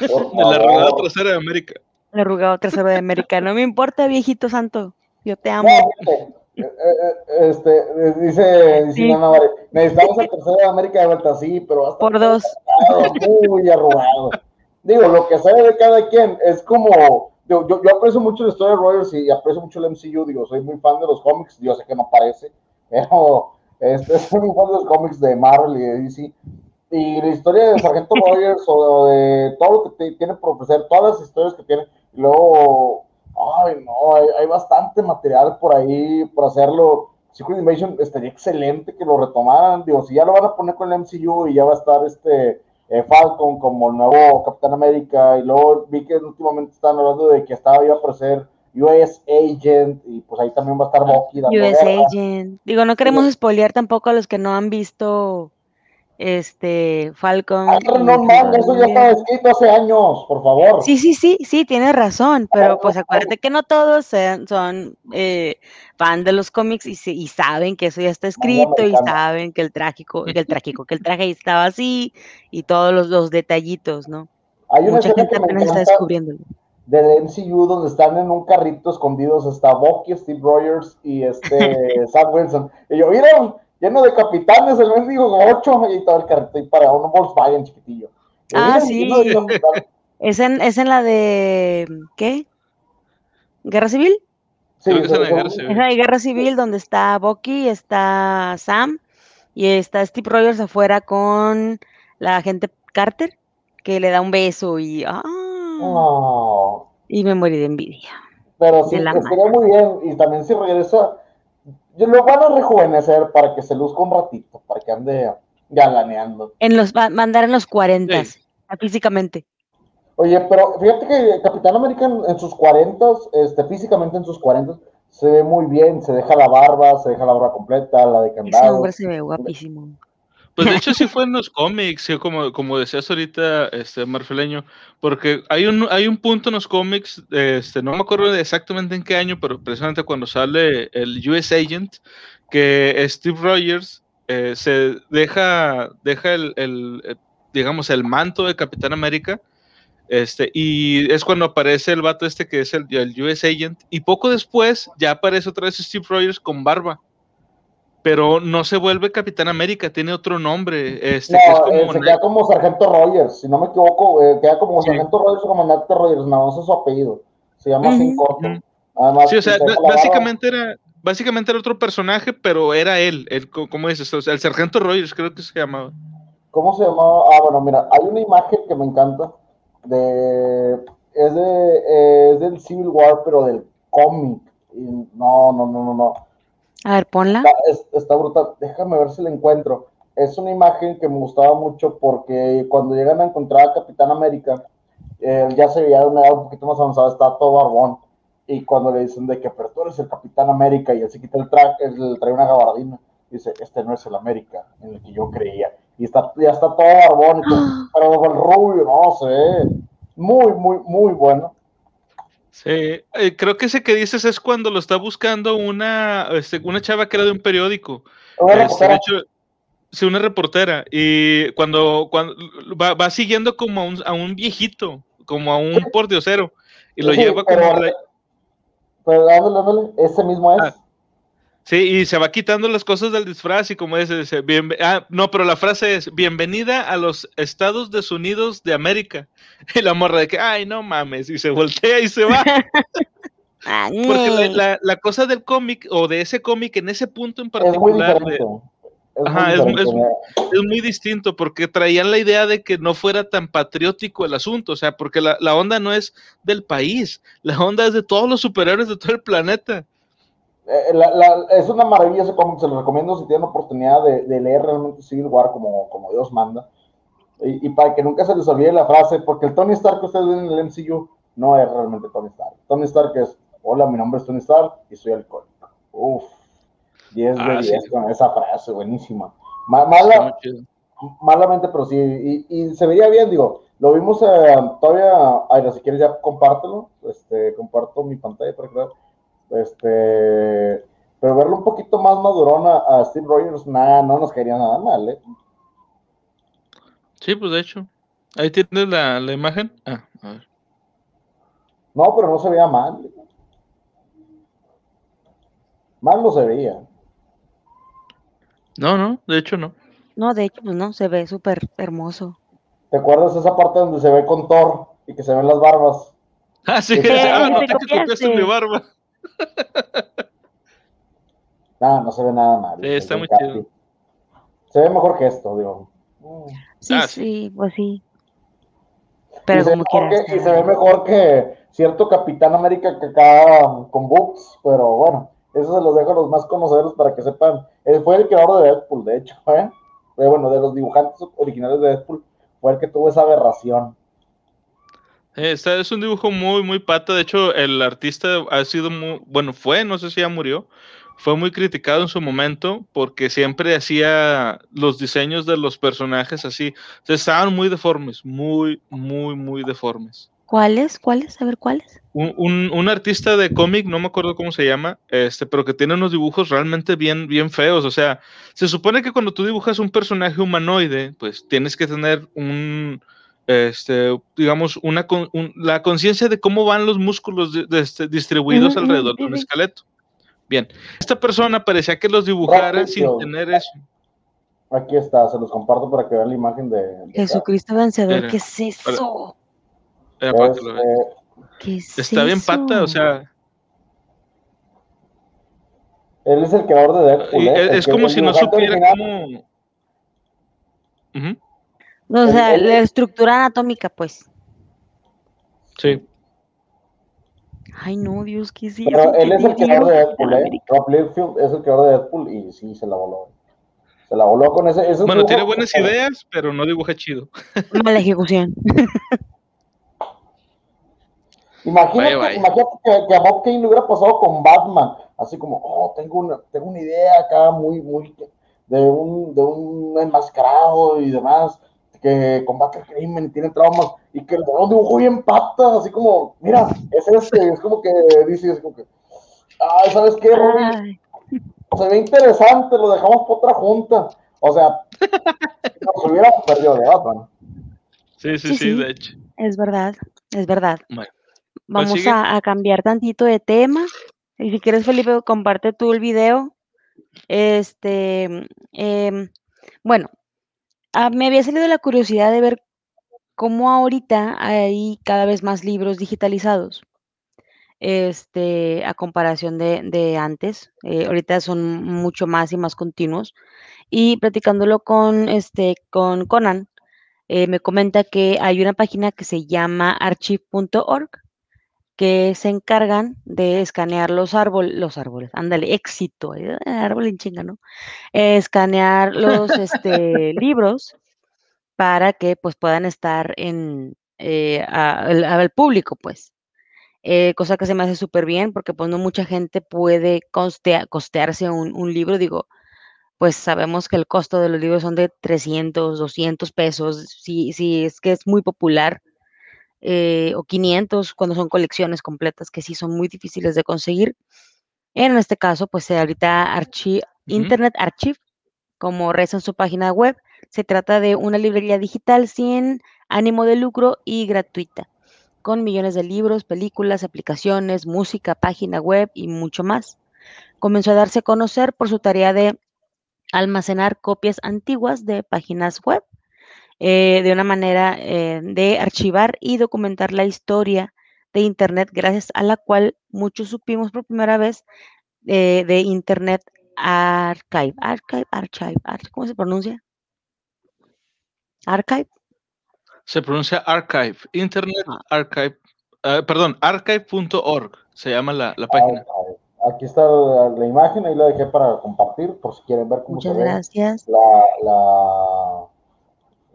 El arrugado trasero de América. El arrugado trasero de América. No me importa, viejito santo. Yo te amo. No, este, dice, dice sí. Ana María, necesitamos el tercero de América de vuelta, sí, pero hasta por dos. Muy arrugado. Digo, lo que sabe de cada quien es como yo, yo, yo, aprecio mucho la historia de Rogers y aprecio mucho el MCU, digo, soy muy fan de los cómics, yo sé que no parece, pero Este es un de los cómics de Marvel y de DC. Y la historia de Sargento Rogers o de todo lo que tiene por ofrecer, todas las historias que tiene. Y luego, ay, no, hay, bastante material por ahí por hacerlo. Secret Invasion estaría excelente que lo retomaran. Digo, si ya lo van a poner con el MCU y ya va a estar este eh, Falcon como el nuevo Capitán América. Y luego vi que últimamente están hablando de que estaba iba a aparecer US Agent y pues ahí también va a estar Bucky. US Agent. Digo, no queremos spoilear tampoco a los que no han visto este Falcon. Ah, no manga, eso ya estaba escrito hace años, por favor. Sí, sí, sí, sí, tienes razón, pero pues acuérdate que no todos son eh, fan de los cómics y, y, saben que eso ya está escrito y saben que el trágico, que el trágico, que el traje estaba así y todos los, los detallitos, ¿no? Hay una Mucha gente apenas está descubriéndolo. Del MCU donde están en un carrito escondidos está Bucky, Steve Rogers y este Sam Wilson. Y yo, mira, lleno de capitanes, el mendigo ocho y todo el carrito y para un Volkswagen chiquitillo. Ah, sí. ¿Es en, ¿Es en la de qué? ¿Guerra Civil? Sí, es en la Guerra Civil. Es la Guerra Civil donde está Bucky, está Sam y está Steve Rogers afuera con la agente Carter que le da un beso y ah, y me morí de envidia. Pero sí, estaría muy bien y también si regresa lo van a rejuvenecer para que se luzca un ratito, para que ande galaneando. En los, va a mandar en los 40, físicamente. Oye, pero fíjate que Capitán América en, sus 40, este, físicamente en sus 40, se ve muy bien, se deja la barba, se deja la barba completa, la de candado. Ese hombre se ve guapísimo. Pues de hecho sí fue en los cómics, como, como decías ahorita, este Marfileño, porque hay un, hay un punto en los cómics, este, no me acuerdo exactamente en qué año, pero precisamente cuando sale el US Agent, que Steve Rogers eh, se deja, deja el, el, digamos, el manto de Capitán América, este, y es cuando aparece el vato este que es el, el US Agent, y poco después ya aparece otra vez Steve Rogers con barba pero no se vuelve Capitán América, tiene otro nombre. Este, no, es como eh, se queda como Sargento Rogers, si no me equivoco, eh, queda como Sargento Rogers o Comandante Rogers, nada más es su apellido, se llama sin corto. sí, o sea, básicamente era, básicamente era otro personaje, pero era él, el, ¿cómo dices? O sea, el Sargento Rogers creo que se llamaba. ¿Cómo se llamaba? Ah, bueno, mira, hay una imagen que me encanta, de, es, de, eh, es del Civil War, pero del cómic. No, no, no, no, no a ver, ponla. Está, brutal. Déjame ver si la encuentro. Es una imagen que me gustaba mucho porque cuando llegan a encontrar a Capitán América, eh, ya se veía de una edad un poquito más avanzada, está todo barbón. Y cuando le dicen de que, pero tú eres el Capitán América y él se quita el traje, él trae una gabardina, dice, este no es el América en el que yo creía. Y está, ya está todo barbón, pero el rubio, no sé. Muy, muy, muy bueno. Sí, eh, creo que ese que dices es cuando lo está buscando una, este, una chava que era de un periódico. Este, de hecho, sí, una reportera. Y cuando, cuando va, va siguiendo como a un, a un, viejito, como a un pordiosero, y lo lleva como. Pero, ese mismo es. Ah, Sí, y se va quitando las cosas del disfraz y como dice, dice bien, ah, no, pero la frase es, bienvenida a los Estados Unidos de América. Y la morra de que, ay, no mames, y se voltea y se va. Porque la, cosa del cómic, o de ese cómic en ese punto en particular, es muy, es, muy distinto porque traían la idea de que no fuera tan patriótico el asunto, o sea, porque la, la onda no es del país, la onda es de todos los superhéroes de todo el planeta. Eh, es una maravilla ese cómic, se lo recomiendo si tienen oportunidad de, leer realmente Civil War como, como Dios manda. Y, para que nunca se les olvide la frase, porque el Tony Stark que ustedes ven en el MCU no es realmente Tony Stark. Tony Stark es, hola, mi nombre es Tony Stark y soy alcohólico. Uf, 10 de 10 ah, con esa frase, buenísima. Mala, malamente, pero sí, y, se veía bien, digo, lo vimos eh, todavía, Aira, si quieres ya compártelo, este, comparto mi pantalla para que este, pero verlo un poquito más madurona a Steve Rogers, nada, no nos quería nada mal, ¿eh? Sí, pues de hecho. Ahí tienes la, la imagen. Ah, a ver. No, pero no se veía mal. Mal no se veía. No, no, de hecho no. No, de hecho, pues no, se ve súper hermoso. ¿Te acuerdas esa parte donde se ve con Thor y que se ven las barbas? Ah, sí, ah, no te, te copiaste mi barba. No, no se ve nada mal. Sí, está muy chido. Se ve mejor que esto, digo. Sí, Ah, sí, pues sí. y, Pero ve como quieras. que- y se ve mejor que cierto Capitán América que acá um, con books, pero bueno, eso se los dejo a los más conocedores para que sepan. Él fue el creador de Deadpool, de hecho, ¿eh? Eh, bueno, de los dibujantes originales de Deadpool, fue el que tuvo esa aberración. Está- es un dibujo muy, muy pata. De hecho, el artista ha sido muy, bueno, fue, no sé si ya murió, fue muy criticado en su momento porque siempre hacía los diseños de los personajes así. O sea, estaban muy deformes, muy, muy, muy deformes. ¿Cuáles? ¿Cuáles? A ver, ¿cuáles? Un, un- un artista de cómic, no me acuerdo cómo se llama, este, pero que tiene unos dibujos realmente bien, bien feos. O sea, se supone que cuando tú dibujas un personaje humanoide, pues tienes que tener un, este, digamos, una con- un- la conciencia de cómo van los músculos de- de este, distribuidos alrededor de un esqueleto. Bien, esta persona parecía que los dibujara sin tener eso. Aquí está, se los comparto para que vean la imagen de. de Jesucristo vencedor, ¿qué es eso? Para Es, que lo vean. ¿Qué es Está bien pata, o sea, él es el creador de Deadpool. y ¿eh? es, El es como si no supiera cómo. O sea, la estructura anatómica, pues. Sí. Ay, no, Dios, ¿qué es Pero él ¿Qué es el creador de Deadpool, ¿eh? Rob Liefeld es el creador de Deadpool y sí, se la voló. Se la voló con ese. Bueno, tiene buenas ideas, pero no dibuja chido. Mala ejecución. Imagínate, Vaya, vaya. imagínate que, que a Bob Kane le hubiera pasado con Batman, así como, oh, tengo una, tengo una idea acá muy, muy, de un, de un enmascarado y demás, que combate el crimen y tiene traumas, y que el mono dibujó bien pata, así como, mira, es este, es como que dice, es como que, ay, ¿sabes qué? Ay, Se ve interesante, lo dejamos para otra junta. O sea, nos hubiéramos perdido de Batman. Sí, sí, Sí, de hecho. es verdad, es verdad. Bueno, Vamos sigue? a, a cambiar tantito de tema. Y si quieres, Felipe, comparte tú el video. Este, em, bueno, ah, me había salido la curiosidad de ver cómo ahorita hay cada vez más libros digitalizados. Este, a comparación de, de antes. Eh, ahorita son mucho más y más continuos. Y platicándolo con este, con Conan, eh, me comenta que hay una página que se llama archive.org que se encargan de escanear los árboles, los árboles, ándale, éxito, eh, árbol en chinga, ¿no? Eh, escanear los este, libros para que pues puedan estar en eh, a- al, al público, pues. Eh, cosa que se me hace súper bien porque pues no mucha gente puede costea- costearse un, un libro, digo, pues sabemos que el costo de los libros son de 300, 200 pesos, si, si es que es muy popular, eh, o 500 cuando son colecciones completas que sí son muy difíciles de conseguir. En este caso, pues ahorita Archi- Internet Archive, como reza en su página web, se trata de una librería digital sin ánimo de lucro y gratuita, con millones de libros, películas, aplicaciones, música, página web y mucho más. Comenzó a darse a conocer por su tarea de almacenar copias antiguas de páginas web eh, de una manera eh, de archivar y documentar la historia de Internet, gracias a la cual muchos supimos por primera vez eh, de Internet Archive. Archive, Archive, Archive, ¿cómo se pronuncia? Archive. Se pronuncia Archive, Internet Ah. Archive, perdón, archive.org se llama la, la página. Aquí está la, la imagen, ahí la dejé para compartir, por si quieren ver cómo Muchas se ve. gracias. La, la,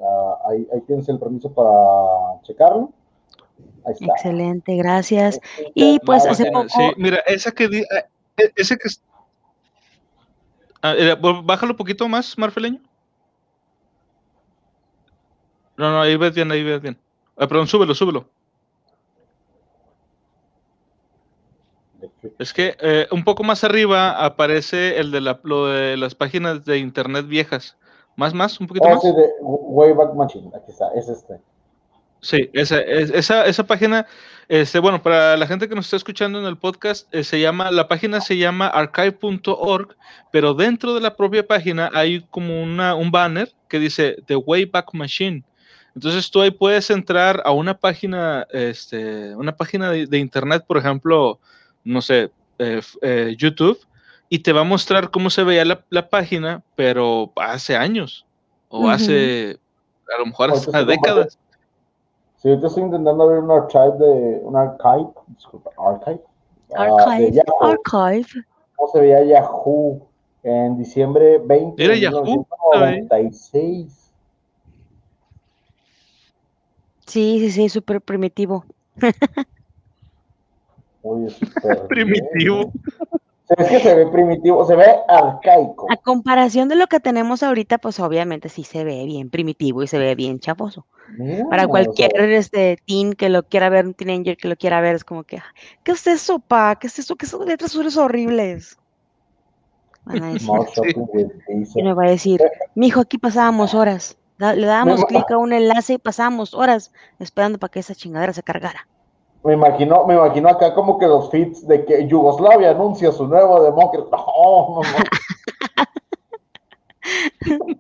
la- ahí, ahí tienes el permiso para checarlo. Ahí está. Excelente, gracias. Es Y pues hace poco, Sí, mira, esa que di- ah, e- ese que es- ah, eh, bu- bájalo un poquito más, Marfeleño. No, no, ahí ves bien, ahí ves bien. Ah, perdón, súbelo, súbelo. Es que eh, un poco más arriba aparece el de la, lo de las páginas de internet viejas. Más, más, un poquito Oh, más. sí, de Wayback Machine. Aquí está, es este. Sí, esa, es- esa, esa página, este, bueno, para la gente que nos está escuchando en el podcast, eh, se llama, la página se llama archive.org, pero dentro de la propia página hay como una, un banner que dice The Wayback Machine. Entonces tú ahí puedes entrar a una página, este, una página de, de internet, por ejemplo, no sé, eh, eh, YouTube, y te va a mostrar cómo se veía la, página, pero hace años o hace a lo mejor hace décadas. Sí, yo estoy intentando ver un archive de un archive, disculpa, archive. Ah, archive, archive. ¿Cómo se veía Yahoo en diciembre 20 de 1996? Sí, sí, sí, súper primitivo. Oye, súper primitivo. Es que se ve primitivo, se ve arcaico. A comparación de lo que tenemos ahorita, pues obviamente sí se ve bien primitivo y se ve bien chaposo. Para cualquier este, teen que lo quiera ver, un teenager que lo quiera ver, es como que, ¿qué es eso, pa? ¿Qué es eso? ¿Qué son letras azules horribles? Van a decir. Y me va a decir, mijo, aquí pasábamos horas. le dábamos clic a un enlace y pasábamos horas esperando para que esa chingadera se cargara. Me imagino, me imagino acá como que los feeds de que Yugoslavia anuncia su nuevo demócrata. No, no, no.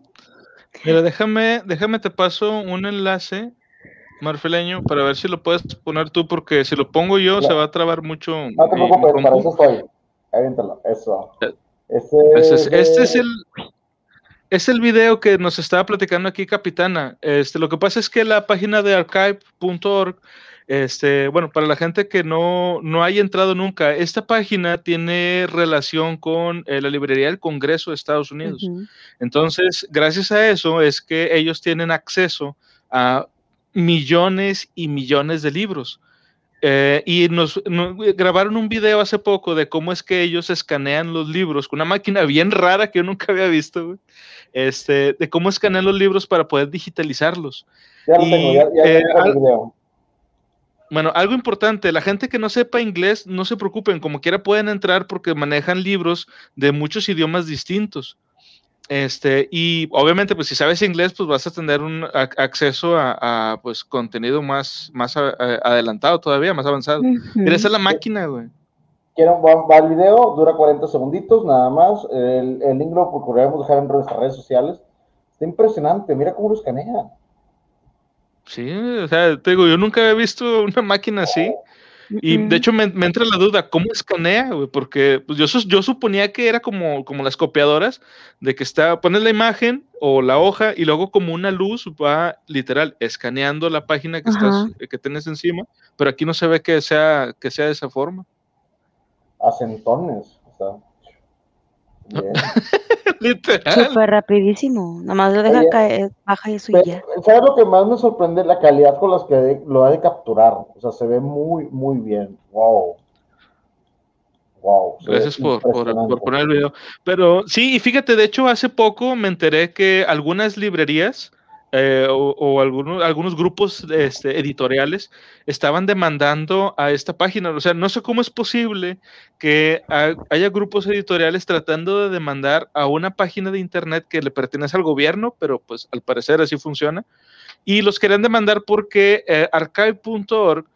Mira, déjame, déjame te paso un enlace, marfileño, para ver si lo puedes poner tú, porque si lo pongo yo se va a trabar mucho. No te preocupes, para eso estoy. Aviéntalo, eso. Eh, este, es, este es el es el video que nos estaba platicando aquí Capitana. Este, lo que pasa es que la página de archive.org este, bueno, para la gente que no, no haya entrado nunca, esta página tiene relación con eh, la librería del Congreso de Estados Unidos. Entonces, gracias a eso es que ellos tienen acceso a millones y millones de libros. Eh, y nos, grabaron un video hace poco de cómo es que ellos escanean los libros con una máquina bien rara que yo nunca había visto, este, de cómo escanean los libros para poder digitalizarlos. Ya lo tengo, ya, ya eh, el video. Bueno, algo importante, la gente que no sepa inglés, no se preocupen, como quiera pueden entrar porque manejan libros de muchos idiomas distintos. Este, y obviamente, pues si sabes inglés, pues vas a tener un acceso a, pues contenido más, más adelantado todavía, más avanzado. Esa es la máquina, güey. Quiero, va, el video, dura 40 segunditos nada más. El, el link lo procuraremos dejar en nuestras redes sociales. Está impresionante, mira cómo lo escanea. Sí, o sea, te digo, yo nunca había visto una máquina así. Y de hecho me, entra la duda, ¿cómo escanea? Porque pues, yo, yo suponía que era como, como las copiadoras, de que está, pones la imagen o la hoja y luego como una luz va literal escaneando la página que, estás, que tienes encima, pero aquí no se ve que sea, que sea de esa forma. Acentones, o sea. Literal. Súper rapidísimo. Nada más lo deja caer, baja eso y ya. ¿Sabes lo que más me sorprende? La calidad con las que lo ha de capturar. O sea, se ve muy, muy bien. Wow. Wow. Gracias por, por, poner el video. Pero sí, y fíjate, de hecho, hace poco me enteré que algunas librerías eh, o, algunos, algunos grupos este, editoriales estaban demandando a esta página. O sea, no sé cómo es posible que haya grupos editoriales tratando de demandar a una página de Internet que le pertenece al gobierno, pero pues al parecer así funciona. Y los querían demandar porque eh, archive.org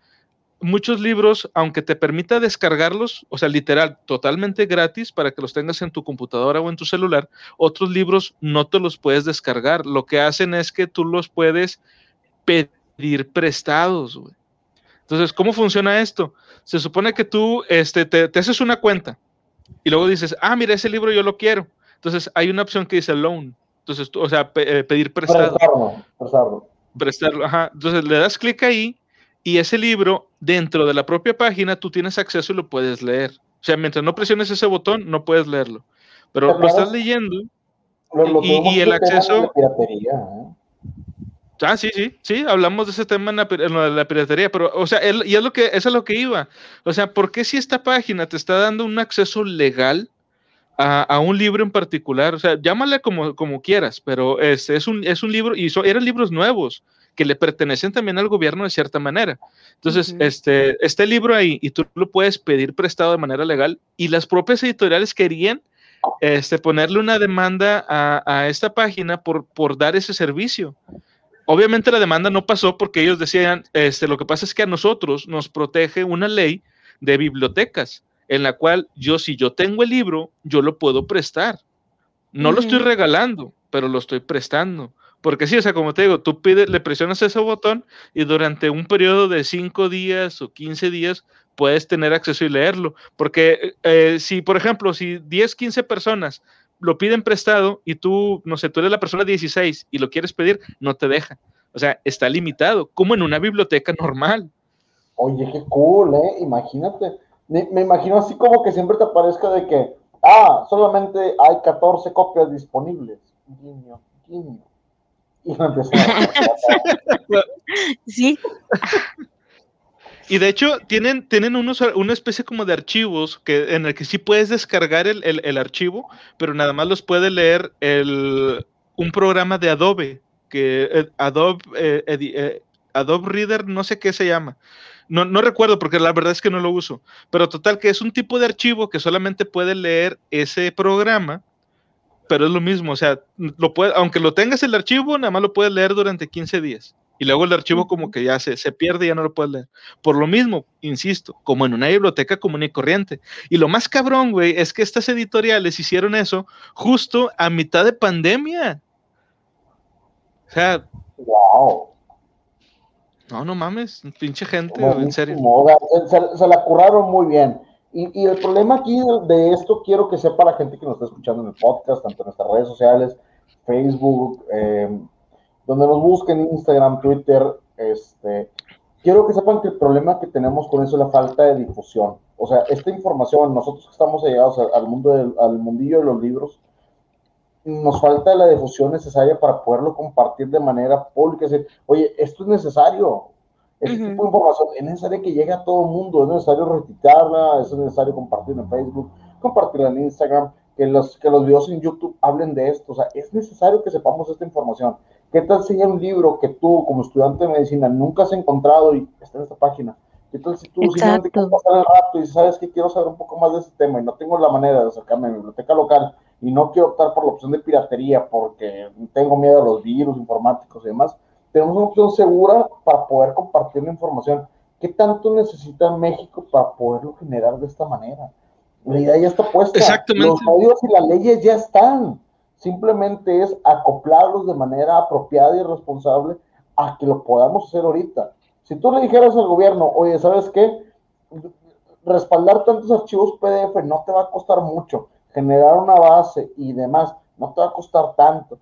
muchos libros, aunque te permita descargarlos, o sea, literal, totalmente gratis para que los tengas en tu computadora o en tu celular, otros libros no te los puedes descargar. Lo que hacen es que tú los puedes pedir prestados. Entonces, ¿cómo funciona esto? Se supone que tú este, te, haces una cuenta y luego dices, ah, mira, ese libro yo lo quiero. Entonces, hay una opción que dice loan. Entonces, o sea, eh, pedir prestado. Prestarlo, prestarlo. Prestarlo, ajá. Entonces, le das clic ahí y ese libro, dentro de la propia página, tú tienes acceso y lo puedes leer. O sea, mientras no presiones ese botón, no puedes leerlo. Pero lo estás leyendo y, el acceso... ¿eh? Ah, sí, sí, sí, hablamos de ese tema en la, piratería, pero, o sea, y es lo que, eso es lo que iba. O sea, ¿por qué si esta página te está dando un acceso legal a, un libro en particular? O sea, llámale como, como quieras, pero este es, un, es un libro, y eran libros nuevos que le pertenecen también al gobierno de cierta manera. Entonces, este, este libro ahí y tú lo puedes pedir prestado de manera legal y las propias editoriales querían este, ponerle una demanda a, esta página por, por dar ese servicio. Obviamente la demanda no pasó porque ellos decían, este, lo que pasa es que a nosotros nos protege una ley de bibliotecas en la cual yo si yo tengo el libro, yo lo puedo prestar. No lo estoy regalando, pero lo estoy prestando Porque sí, o sea, como te digo, tú pides, le presionas ese botón y durante un periodo de 5 días o 15 días puedes tener acceso y leerlo. Porque eh, si, por ejemplo, si 10, 15 personas lo piden prestado y tú, no sé, tú eres la persona 16 y lo quieres pedir, no te deja. O sea, está limitado, como en una biblioteca normal. Oye, qué cool, ¿eh? Imagínate. Me, me imagino así como que siempre te aparezca de que, ah, solamente hay 14 copias disponibles. Guiño, guiño. Sí, Y de hecho, tienen, tienen unos, una especie como de archivos que, en el que sí puedes descargar el, el- archivo, pero nada más los puede leer el, un programa de Adobe, que eh, Adobe, eh, eh, Adobe Reader, no sé qué se llama. No, no recuerdo porque la verdad es que no lo uso. Pero total, que es un tipo de archivo que solamente puede leer ese programa, pero es lo mismo. O sea, lo puede, aunque lo tengas el archivo, nada más lo puedes leer durante 15 días. Y luego el archivo como que ya se, se pierde y ya no lo puedes leer. Por lo mismo, insisto, como en una biblioteca común y corriente. Y lo más cabrón, güey, es que estas editoriales hicieron eso justo a mitad de pandemia. O sea, Wow. no, no mames, pinche gente, en serio. Buenísimo, o sea, se, se- se la curraron muy bien. Y, el problema aquí de, esto, quiero que sepa la gente que nos está escuchando en el podcast, tanto en nuestras redes sociales, Facebook, eh, donde nos busquen, Instagram, Twitter, este, quiero que sepan que el problema que tenemos con eso es la falta de difusión. O sea, esta información, nosotros que estamos allegados al, mundo del, al mundillo de los libros, nos falta la difusión necesaria para poderlo compartir de manera pública. Decir, oye, esto es necesario. Este tipo de información es necesario que llegue a todo el mundo, es necesario reticarla, es necesario compartirla en Facebook, compartirla en Instagram, que los, que los videos en YouTube hablen de esto. O sea, es necesario que sepamos esta información. ¿Qué tal si hay un libro que tú, como estudiante de medicina, nunca has encontrado y está en esta página? ¿Qué tal si tú simplemente quieres pasar el rato y sabes que quiero saber un poco más de ese tema y no tengo la manera de acercarme a mi biblioteca local y no quiero optar por la opción de piratería porque tengo miedo a los virus informáticos y demás? Tenemos una opción segura para poder compartir la información. ¿Qué tanto necesita México para poderlo generar de esta manera? La idea ya está puesta. Exactamente. Los medios y las leyes ya están. Simplemente es acoplarlos de manera apropiada y responsable a que lo podamos hacer ahorita. Si tú le dijeras al gobierno, oye, ¿sabes qué? Respaldar tantos archivos PDF no te va a costar mucho. Generar una base y demás no te va a costar tanto.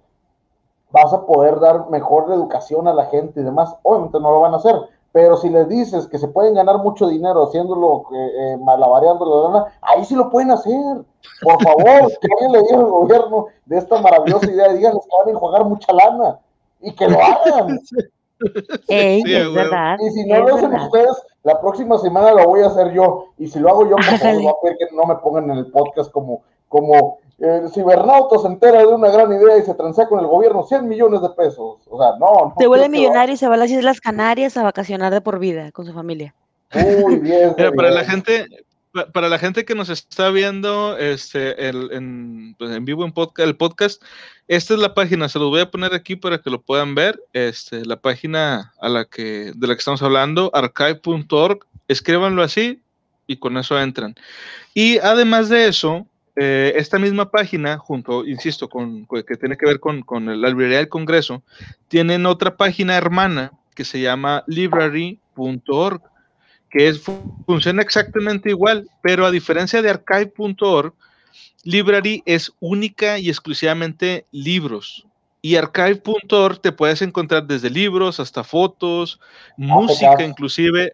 Vas a poder dar mejor educación a la gente y demás. Obviamente no lo van a hacer. Pero si les dices que se pueden ganar mucho dinero haciéndolo, eh, eh, malabareando la lana, ahí sí lo pueden hacer. Por favor, que alguien le diga al gobierno de esta maravillosa idea, díganles que van a enjuagar mucha lana y que lo hagan. Ey, Sí, es verdad. Y si no es lo hacen ustedes, la próxima semana lo voy a hacer yo. Y si lo hago yo, por favor, voy a pedir que no me pongan en el podcast como, como el cibernauta se entera de una gran idea y se transea con el gobierno 100 millones de pesos. O sea, no. no Se vuelve millonario y se va a las Islas Canarias a vacacionar de por vida con su familia. hagan. Uy, bien. Mira, para la gente, pa- para la gente que nos está viendo este, el- en, pues, en vivo en podcast, el podcast, esta es la página, se los voy a poner aquí para que lo puedan ver. Este, la página a la que, de la que estamos hablando, archive.org, escríbanlo así y con eso entran. Y además de eso, eh, esta misma página, junto, insisto, con, que tiene que ver con, con la librería del Congreso, tienen otra página hermana que se llama library.org que es, fu- funciona exactamente igual, pero a diferencia de archive.org, Library es única y exclusivamente libros. Y archive.org te puedes encontrar desde libros hasta fotos, música podcast. inclusive,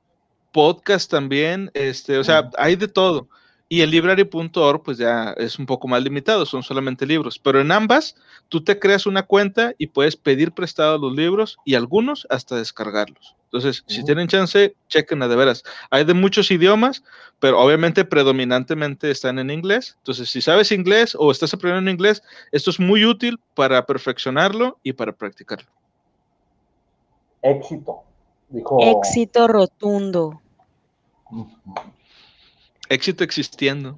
podcast también, este, o sea, Ujú. hay de todo. Y el library.org pues ya es un poco más limitado, son solamente libros, pero en ambas tú te creas una cuenta y puedes pedir prestados los libros y algunos hasta descargarlos. Entonces, si Mm. tienen chance, chequenla de veras. Hay de muchos idiomas, pero obviamente predominantemente están en inglés. Entonces, si sabes inglés o estás aprendiendo inglés, esto es muy útil para perfeccionarlo y para practicarlo. Éxito. Dijo. Éxito rotundo. Éxito existiendo.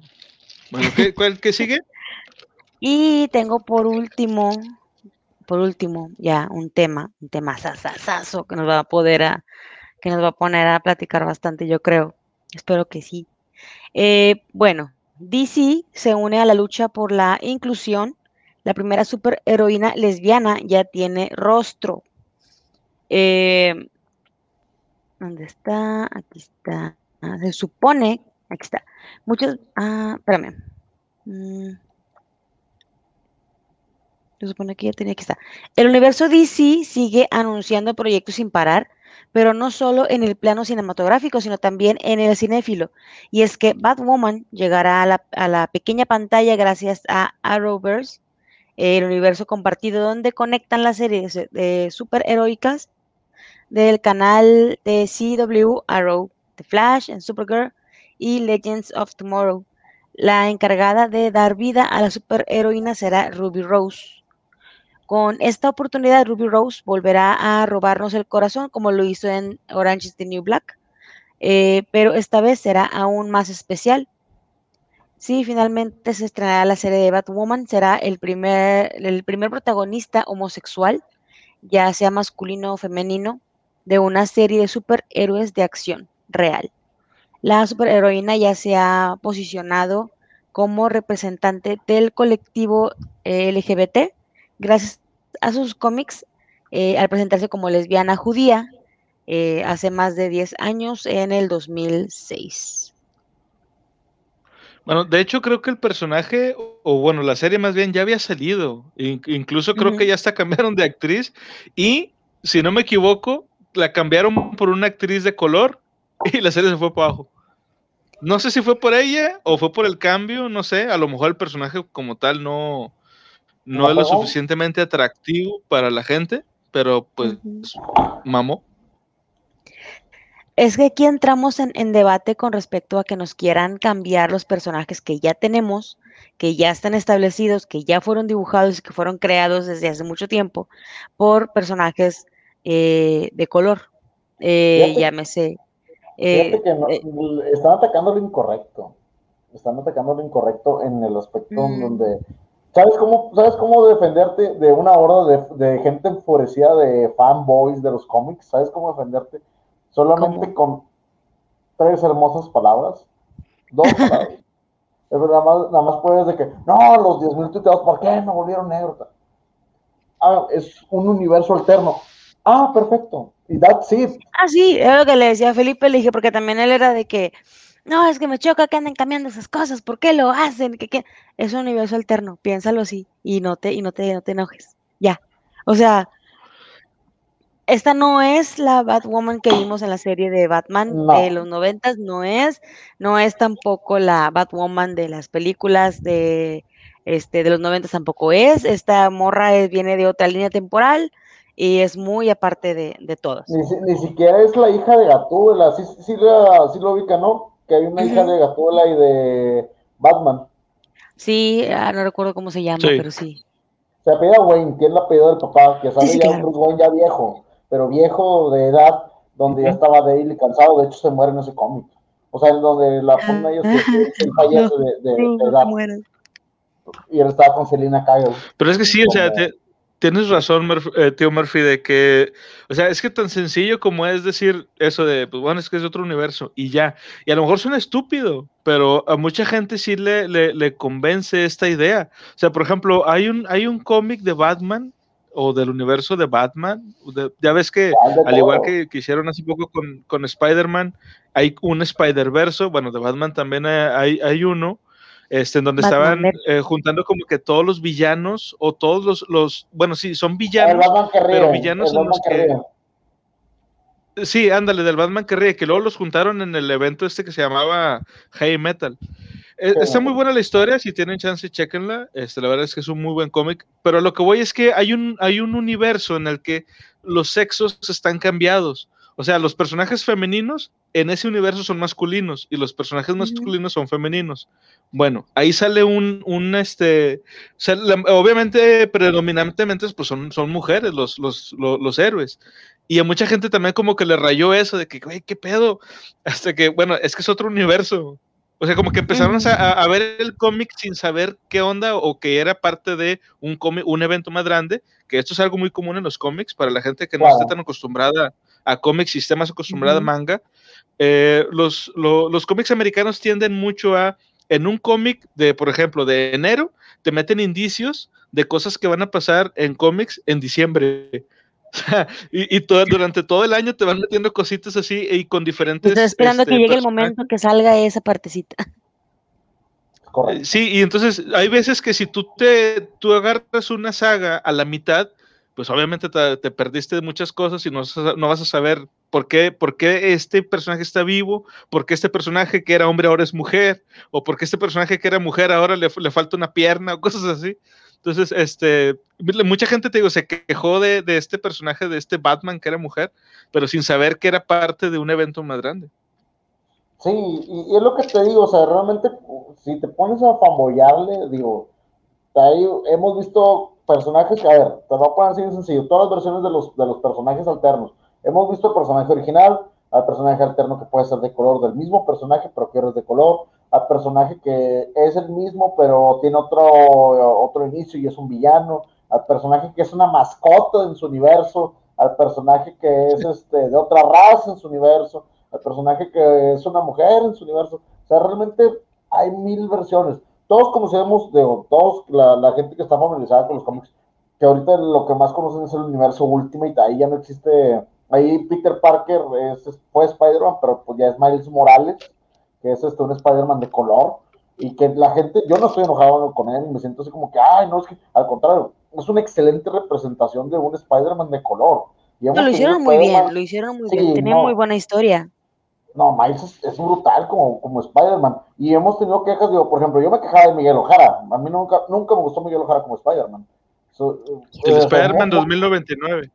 Bueno, ¿qué, cuál, ¿qué sigue? Y tengo por último, por último, ya un tema, un tema sasasazo que nos va a poder a, que nos va a poner a platicar bastante, yo creo. Espero que sí. Eh, bueno, DC se une a la lucha por la inclusión la primera superheroína lesbiana ya tiene rostro. Eh, ¿Dónde está? Aquí está. Ah, se supone, aquí está. Muchos, ah, espérame. Mm. se que ya tenía, aquí está. El universo DC sigue anunciando proyectos sin parar, pero no solo en el plano cinematográfico, sino también en el cinéfilo. Y es que Batwoman llegará a la, a la pequeña pantalla gracias a Arrowverse, el universo compartido donde conectan las series de superheroicas del canal de CW Arrow, The Flash and Supergirl y Legends of Tomorrow. La encargada de dar vida a la superheroína será Ruby Rose. Con esta oportunidad, Ruby Rose volverá a robarnos el corazón como lo hizo en Orange is the New Black, eh, pero esta vez será aún más especial. Sí, finalmente se estrenará la serie de Batwoman, será el primer, el primer protagonista homosexual, ya sea masculino o femenino, de una serie de superhéroes de acción real. La superheroína ya se ha posicionado como representante del colectivo LGBT gracias a sus cómics eh, al presentarse como lesbiana judía eh, hace más de 10 años en el 2006. Bueno, de hecho creo que el personaje, o bueno, la serie más bien ya había salido, incluso creo que ya hasta cambiaron de actriz y, si no me equivoco, la cambiaron por una actriz de color y la serie se fue para abajo. No sé si fue por ella o fue por el cambio, no sé, a lo mejor el personaje como tal no, no es lo suficientemente atractivo para la gente, pero pues mamó. Es que aquí entramos en, debate con respecto a que nos quieran cambiar los personajes que ya tenemos, que ya están establecidos, que ya fueron dibujados y que fueron creados desde hace mucho tiempo, por personajes eh, de color. Eh, llámese. Eh, eh, están atacando lo incorrecto. Están atacando lo incorrecto en el aspecto mm. donde ¿Sabes cómo, ¿Sabes cómo defenderte de una horda de, gente enfurecida de fanboys de los cómics? ¿Sabes cómo defenderte? Solamente con tres hermosas palabras. Dos palabras. nada, más, nada más puedes de que, no, los 10.000 tuiteados, ¿por qué me volvieron negro? Ah, es un universo alterno. Ah, perfecto. Y that's it. Ah, sí, es lo que le decía a Felipe, le dije, porque también él era de que, no, es que me choca que anden cambiando esas cosas, ¿por qué lo hacen? Que, Es un universo alterno, piénsalo así y no te, y no te, no te enojes. Ya. O sea, esta no es la Batwoman que vimos en la serie de Batman de los noventas, no es, no es tampoco la Batwoman de las películas de este de los noventas tampoco es. Esta morra viene de otra línea temporal y es muy aparte de, de todas. Ni, siquiera es la hija de Gatúbela, sí, sí, sí lo ubica, ¿no? que hay una hija de Gatúbela y de Batman. Sí, ah, no recuerdo cómo se llama, pero sí. Se apellida Wayne, que es la apellido del papá, que sale ya un Bruce Wayne ya viejo, pero viejo de edad, donde ya estaba débil y cansado, de hecho se muere en ese cómic. O sea, en donde la ponen ellos que, fallece de, de, de, edad. Y él estaba con Selina Kyle. Pero es que sí, o sea, te, tienes razón, eh, tío Murphy, de que, o sea, es que tan sencillo como es decir eso de, pues bueno, es que es otro universo y ya. Y a lo mejor suena estúpido, pero a mucha gente sí le, le, convence esta idea. O sea, por ejemplo, hay un, hay un cómic de Batman o del universo de Batman. ya ves que, al igual que, que, hicieron hace poco con, con Spider-Man, hay un Spider-Verso, bueno, de Batman también hay, hay uno este, en donde estaban eh, juntando como que todos los villanos o todos los, los bueno, sí, son villanos, pero villanos en los que... Sí, ándale, del Batman que ríe, que luego los juntaron en el evento este que se llamaba Hey Metal. Eh, está muy buena la historia, si tienen chance, chequenla. Este, la verdad es que es un muy buen cómic. Pero lo que voy es que hay un, hay un universo en el que los sexos están cambiados. O sea, los personajes femeninos en ese universo son masculinos y los personajes masculinos son femeninos. Bueno, ahí sale un, un este, obviamente predominantemente pues son, son mujeres los, los, los, héroes. Y a mucha gente también como que le rayó eso de que, güey, ¿qué pedo? Hasta que, bueno, es que es otro universo. O sea, como que empezaron a, a, ver el cómic sin saber qué onda o que era parte de un, un evento más grande, que esto es algo muy común en los cómics para la gente que no esté tan acostumbrada a cómics, sistemas acostumbrada a manga. Eh, los, los cómics americanos tienden mucho a, en un cómic de, por ejemplo, de enero, te meten indicios de cosas que van a pasar en cómics en diciembre. y, y todo, durante todo el año te van metiendo cositas así y con diferentes. Estoy esperando este, que llegue el momento que salga esa partecita. Correcto. Sí, y entonces hay veces que si tú te tú agarras una saga a la mitad, pues obviamente te, te perdiste muchas cosas y no, no vas a saber por qué, por qué este personaje está vivo, por qué este personaje que era hombre ahora es mujer, o por qué este personaje que era mujer ahora le, le falta una pierna o cosas así. Entonces, este, mucha gente te digo, se quejó de, de este personaje, de este Batman que era mujer, pero sin saber que era parte de un evento más grande. Sí, y, es lo que te digo, o sea, realmente, si te pones a fanboyarle, digo, ahí hemos visto personajes, a ver, te lo voy a poner así de sencillo, todas las versiones de los, de los personajes alternos. Hemos visto el personaje original, al personaje alterno que puede ser de color del mismo personaje, pero que es de color, al personaje que es el mismo, pero tiene otro, otro inicio y es un villano, al personaje que es una mascota en su universo, al personaje que es este, de otra raza en su universo, al personaje que es una mujer en su universo. O sea, realmente hay mil versiones. Todos conocemos, digo, todos, la, la gente que está familiarizada con los cómics, que ahorita lo que más conocen es el universo Ultimate, ahí ya no existe, ahí Peter Parker es, fue Spider-Man, pero pues ya es Miles Morales, que es este, un Spider-Man de color, y que la gente, yo no estoy enojado con él, me siento así como que, ay, no, es que, al contrario, es una excelente representación de un Spider-Man de color. No, lo hicieron muy bien, lo hicieron muy Sí, bien. Tenía no. muy buena historia. No, Miles es, es brutal como, como Spider-Man. Y hemos tenido quejas, digo, por ejemplo, yo me quejaba de Miguel Ojara. A mí nunca, nunca me gustó Miguel Ojara como Spider-Man. So, El eh, Spider-Man no, 2099.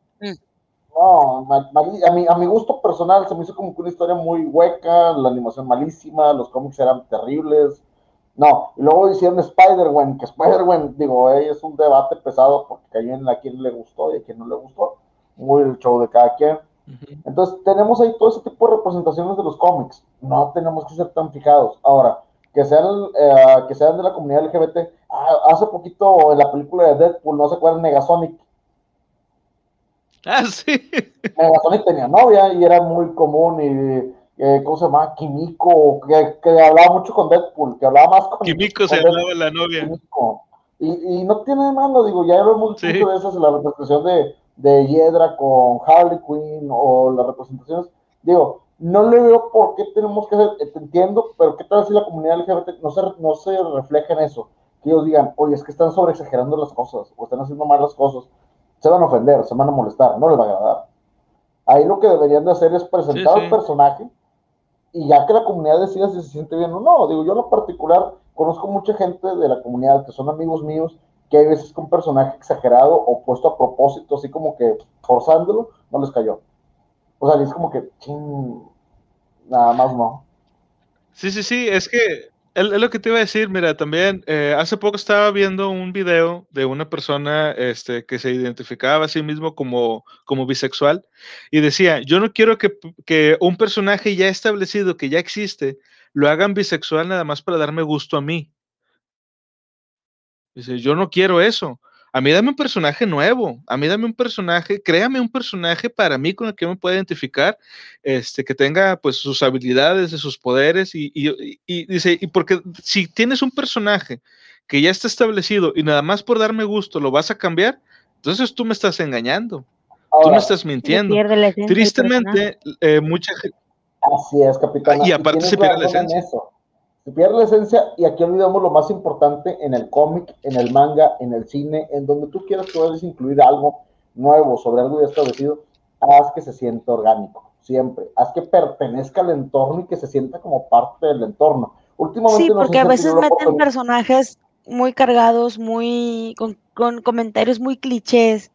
No, ma- mali- a, mi, a mi gusto personal se me hizo como que una historia muy hueca, la animación malísima, los cómics eran terribles. No, y luego hicieron Spider-Man, que Spider-Man, digo, es un debate pesado porque hay en a quien le gustó y a quien no le gustó. Muy el show de cada quien. Entonces, tenemos ahí todo ese tipo de representaciones de los cómics. No tenemos que ser tan fijados. Ahora, que sean, eh, que sean de la comunidad LGBT. Ah, hace poquito en la película de Deadpool, ¿no se acuerdan? Negasonic. Ah, sí. Negasonic tenía novia y era muy común y, eh, ¿cómo se llama? Kimiko, que, que hablaba mucho con Deadpool, que hablaba más con Kimiko se hablaba la novia. Kimiko. Y, y no tiene de malo, digo, ya lo hemos Sí. visto de esas, la representación de, de Hiedra con Harley Quinn o las representaciones. Digo, no le veo por qué tenemos que hacer, eh, te entiendo, pero ¿qué tal si la comunidad LGBT no se, no se refleja en eso? Que ellos digan, oye, es que están sobre exagerando las cosas o están haciendo mal las cosas. Se van a ofender, se van a molestar, no les va a agradar. Ahí lo que deberían de hacer es presentar Sí, sí. al personaje y ya que la comunidad decida si se siente bien o no. Digo, yo en lo particular conozco mucha gente de la comunidad que son amigos míos que hay veces que un personaje exagerado o puesto a propósito, así como que forzándolo, no les cayó. O sea, es como que, nada más no. Sí, sí, sí, es que es lo que te iba a decir, mira, también eh, hace poco estaba viendo un video de una persona este, que se identificaba a sí mismo como, como bisexual y decía, yo no quiero que, que un personaje ya establecido, que ya existe, lo hagan bisexual nada más para darme gusto a mí. Dice, yo no quiero eso. A mí dame un personaje nuevo, a mí dame un personaje, créame un personaje para mí con el que yo me pueda identificar, este, que tenga pues sus habilidades, sus poderes y, y- y- y dice, y porque si tienes un personaje que ya está establecido y nada más por darme gusto lo vas a cambiar, entonces tú me estás engañando, tú me estás mintiendo. Tristemente, eh, mucha gente, así es, capitán. y aparte se pierde la esencia. Eso. Se pierde la esencia y aquí olvidamos lo más importante en el cómic, en el manga, en el cine, en donde tú quieras puedes incluir algo nuevo sobre algo ya establecido, haz que se sienta orgánico, siempre. Haz que pertenezca al entorno y que se sienta como parte del entorno. Últimamente Sí, porque a veces meten personajes muy cargados, muy con, con comentarios muy clichés,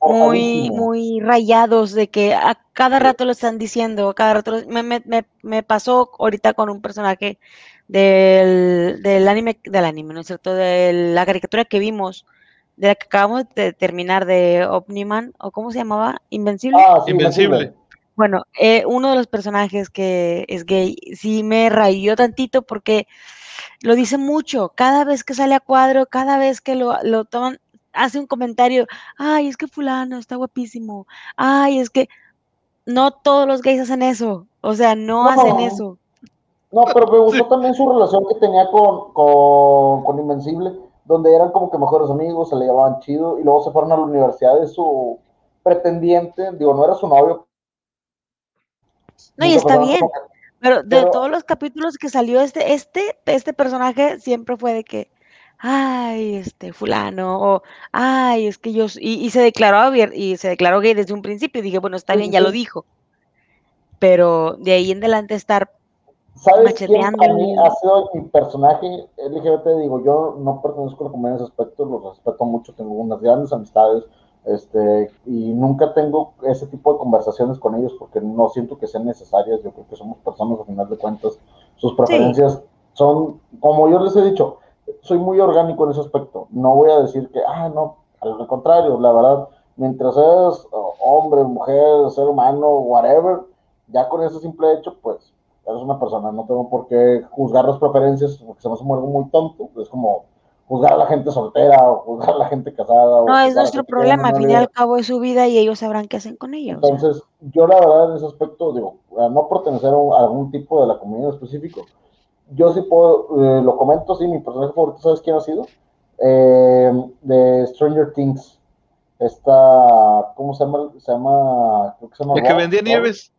muy, muy rayados, de que a cada rato lo están diciendo, a cada rato lo- me, me, me, me pasó ahorita con un personaje del, del anime, del anime, ¿no es cierto? De la caricatura que vimos, de la que acabamos de terminar de Omniman, o cómo se llamaba, Invencible. Ah, sí, Invencible. Bueno, eh, uno de los personajes que es gay sí me rayó tantito porque lo dice mucho. Cada vez que sale a cuadro, cada vez que lo, lo toman, hace un comentario. Ay, es que fulano está guapísimo. Ay, es que no todos los gays hacen eso. O sea, no, No. hacen eso. No, pero me gustó Sí. también su relación que tenía con, con, con Invencible, donde eran como que mejores amigos, se le llevaban chido, y luego se fueron a la universidad de su pretendiente, digo, no era su novio. No, y está bien. Pero de todos los capítulos que salió este, este, este personaje siempre fue de que, ay, este, fulano, o, ay, es que yo, y, se declaró y se declaró gay desde un principio, y dije, bueno, está bien, ya lo dijo. Pero de ahí en adelante estar ¿Sabes quién a mí ha sido mi personaje LGBT? Digo, yo no pertenezco a la comunidad en ese aspecto, los respeto mucho, tengo unas grandes amistades, este, y nunca tengo ese tipo de conversaciones con ellos porque no siento que sean necesarias. Yo creo que somos personas, a final de cuentas, sus preferencias son, como yo les he dicho, soy muy orgánico en ese aspecto. No voy a decir que, ah, no, al contrario, la verdad, mientras seas hombre, mujer, ser humano, whatever, ya con ese simple hecho, pues eres una persona, no tengo por qué juzgar las preferencias porque se me hace algo muy tonto. Es como juzgar a la gente soltera o juzgar a la gente casada. No, es nuestro problema, al fin y al cabo es su vida y ellos sabrán qué hacen con ellos. Entonces, yo la verdad en ese aspecto, digo, a no pertenecer a, algún tipo de la comunidad específico, yo sí puedo, eh, lo comento, sí, mi personaje favorito, ¿sabes quién ha sido? Eh, de Stranger Things. Esta, ¿cómo se llama? Se llama, creo que se llama. ¿De que vendía nieves?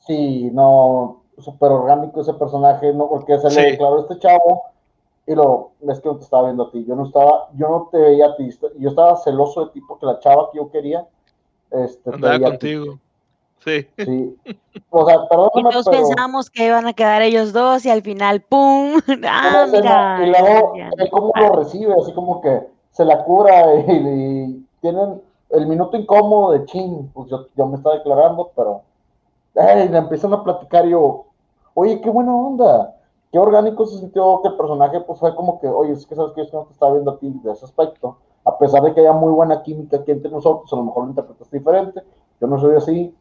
Sí, no, súper orgánico ese personaje, ¿no? Porque se le declaró este chavo y lo, es que no te estaba viendo a ti, yo no estaba, yo no te veía a ti, yo estaba celoso de ti porque la chava que yo quería, este, andaba contigo. Sí. sí. O sea, perdóname, y todos pensamos que iban a quedar ellos dos y al final, ¡pum! ¡Ah, mira! Y luego, cómo lo recibe, así como que se la cura y, tienen el minuto incómodo de chin, pues yo, yo me estaba declarando, pero, ay, le empiezan a platicar yo, oye, qué buena onda, qué orgánico se sintió que el personaje, pues fue como que, oye, es que sabes que yo no te estaba viendo a ti de ese aspecto, a pesar de que haya muy buena química aquí entre nosotros, a lo mejor lo interpretas diferente, yo no soy así,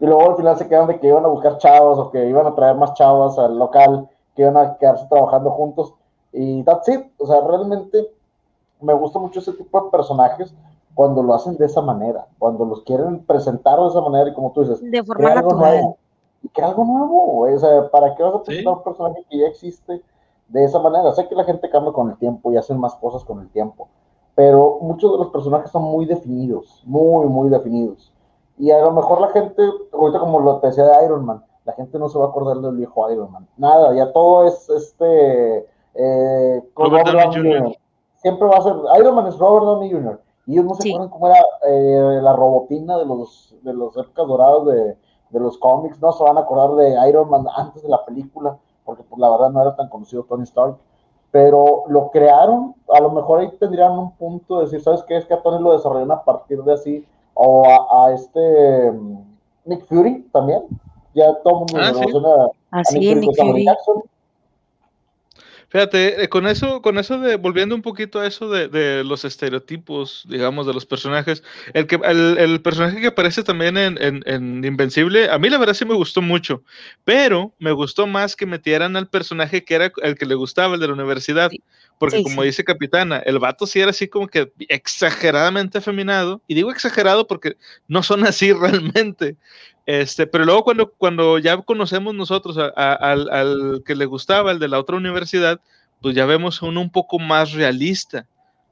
y luego al final se quedan de que iban a buscar chavos o que iban a traer más chavos al local, que iban a quedarse trabajando juntos, y that's it, o sea, realmente me gusta mucho ese tipo de personajes cuando lo hacen de esa manera, cuando los quieren presentar de esa manera y como tú dices, de forma natural que algo nuevo, O sea, ¿para qué vas a presentar un personaje que ya existe de esa manera? Sé que la gente cambia con el tiempo y hacen más cosas con el tiempo, pero muchos de los personajes son muy definidos, muy, muy definidos. Y a lo mejor la gente, ahorita como lo te decía de Iron Man, la gente no se va a acordar del viejo Iron Man. Nada, ya todo es este. Eh, Robert Downey Jr. Siempre va a ser. Iron Man es Robert Downey Jr. Y ellos no se acuerdan cómo era eh, la robotina de los de los épocas doradas de, de los cómics, no se van a acordar de Iron Man antes de la película, porque pues la verdad no era tan conocido Tony Stark, pero lo crearon, a lo mejor ahí tendrían un punto de decir, ¿sabes qué? Es que a Tony lo desarrollaron a partir de así, o a, este mm, Nick Fury también, ya todo el mundo ah, relaciona a, Nick, Fury, Fíjate, eh, con eso, con eso de, volviendo un poquito a eso de, los estereotipos, digamos, de los personajes, el, que, el, personaje que aparece también en, Invencible, a mí la verdad sí me gustó mucho, pero me gustó más que metieran al personaje que era el que le gustaba, el de la universidad, porque como dice Capitana, el vato sí era así como que exageradamente afeminado, y digo exagerado porque no son así realmente, este, pero luego cuando, cuando ya conocemos nosotros al, que le gustaba, el de la otra universidad, pues ya vemos uno un poco más realista,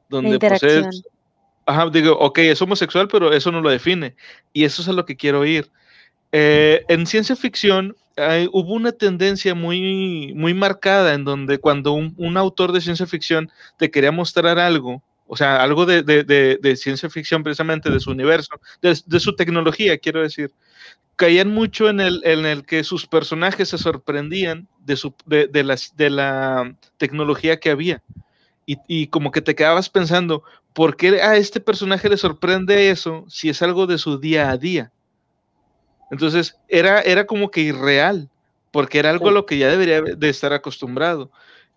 donde pues es, ajá, digo, ok, es homosexual, pero eso no lo define, y eso es a lo que quiero ir. Eh, en ciencia ficción hubo una tendencia muy, muy marcada en donde cuando un, autor de ciencia ficción te quería mostrar algo, o sea, algo de, de, ciencia ficción precisamente, de su universo, de, su tecnología, quiero decir, caían mucho en el, en el que sus personajes se sorprendían de, su, de, de, las, de la tecnología que había. Y, y, como que te quedabas pensando, ¿por qué a este personaje le sorprende eso si es algo de su día a día? Entonces, era, era como que irreal, porque era algo a lo que ya debería de estar acostumbrado.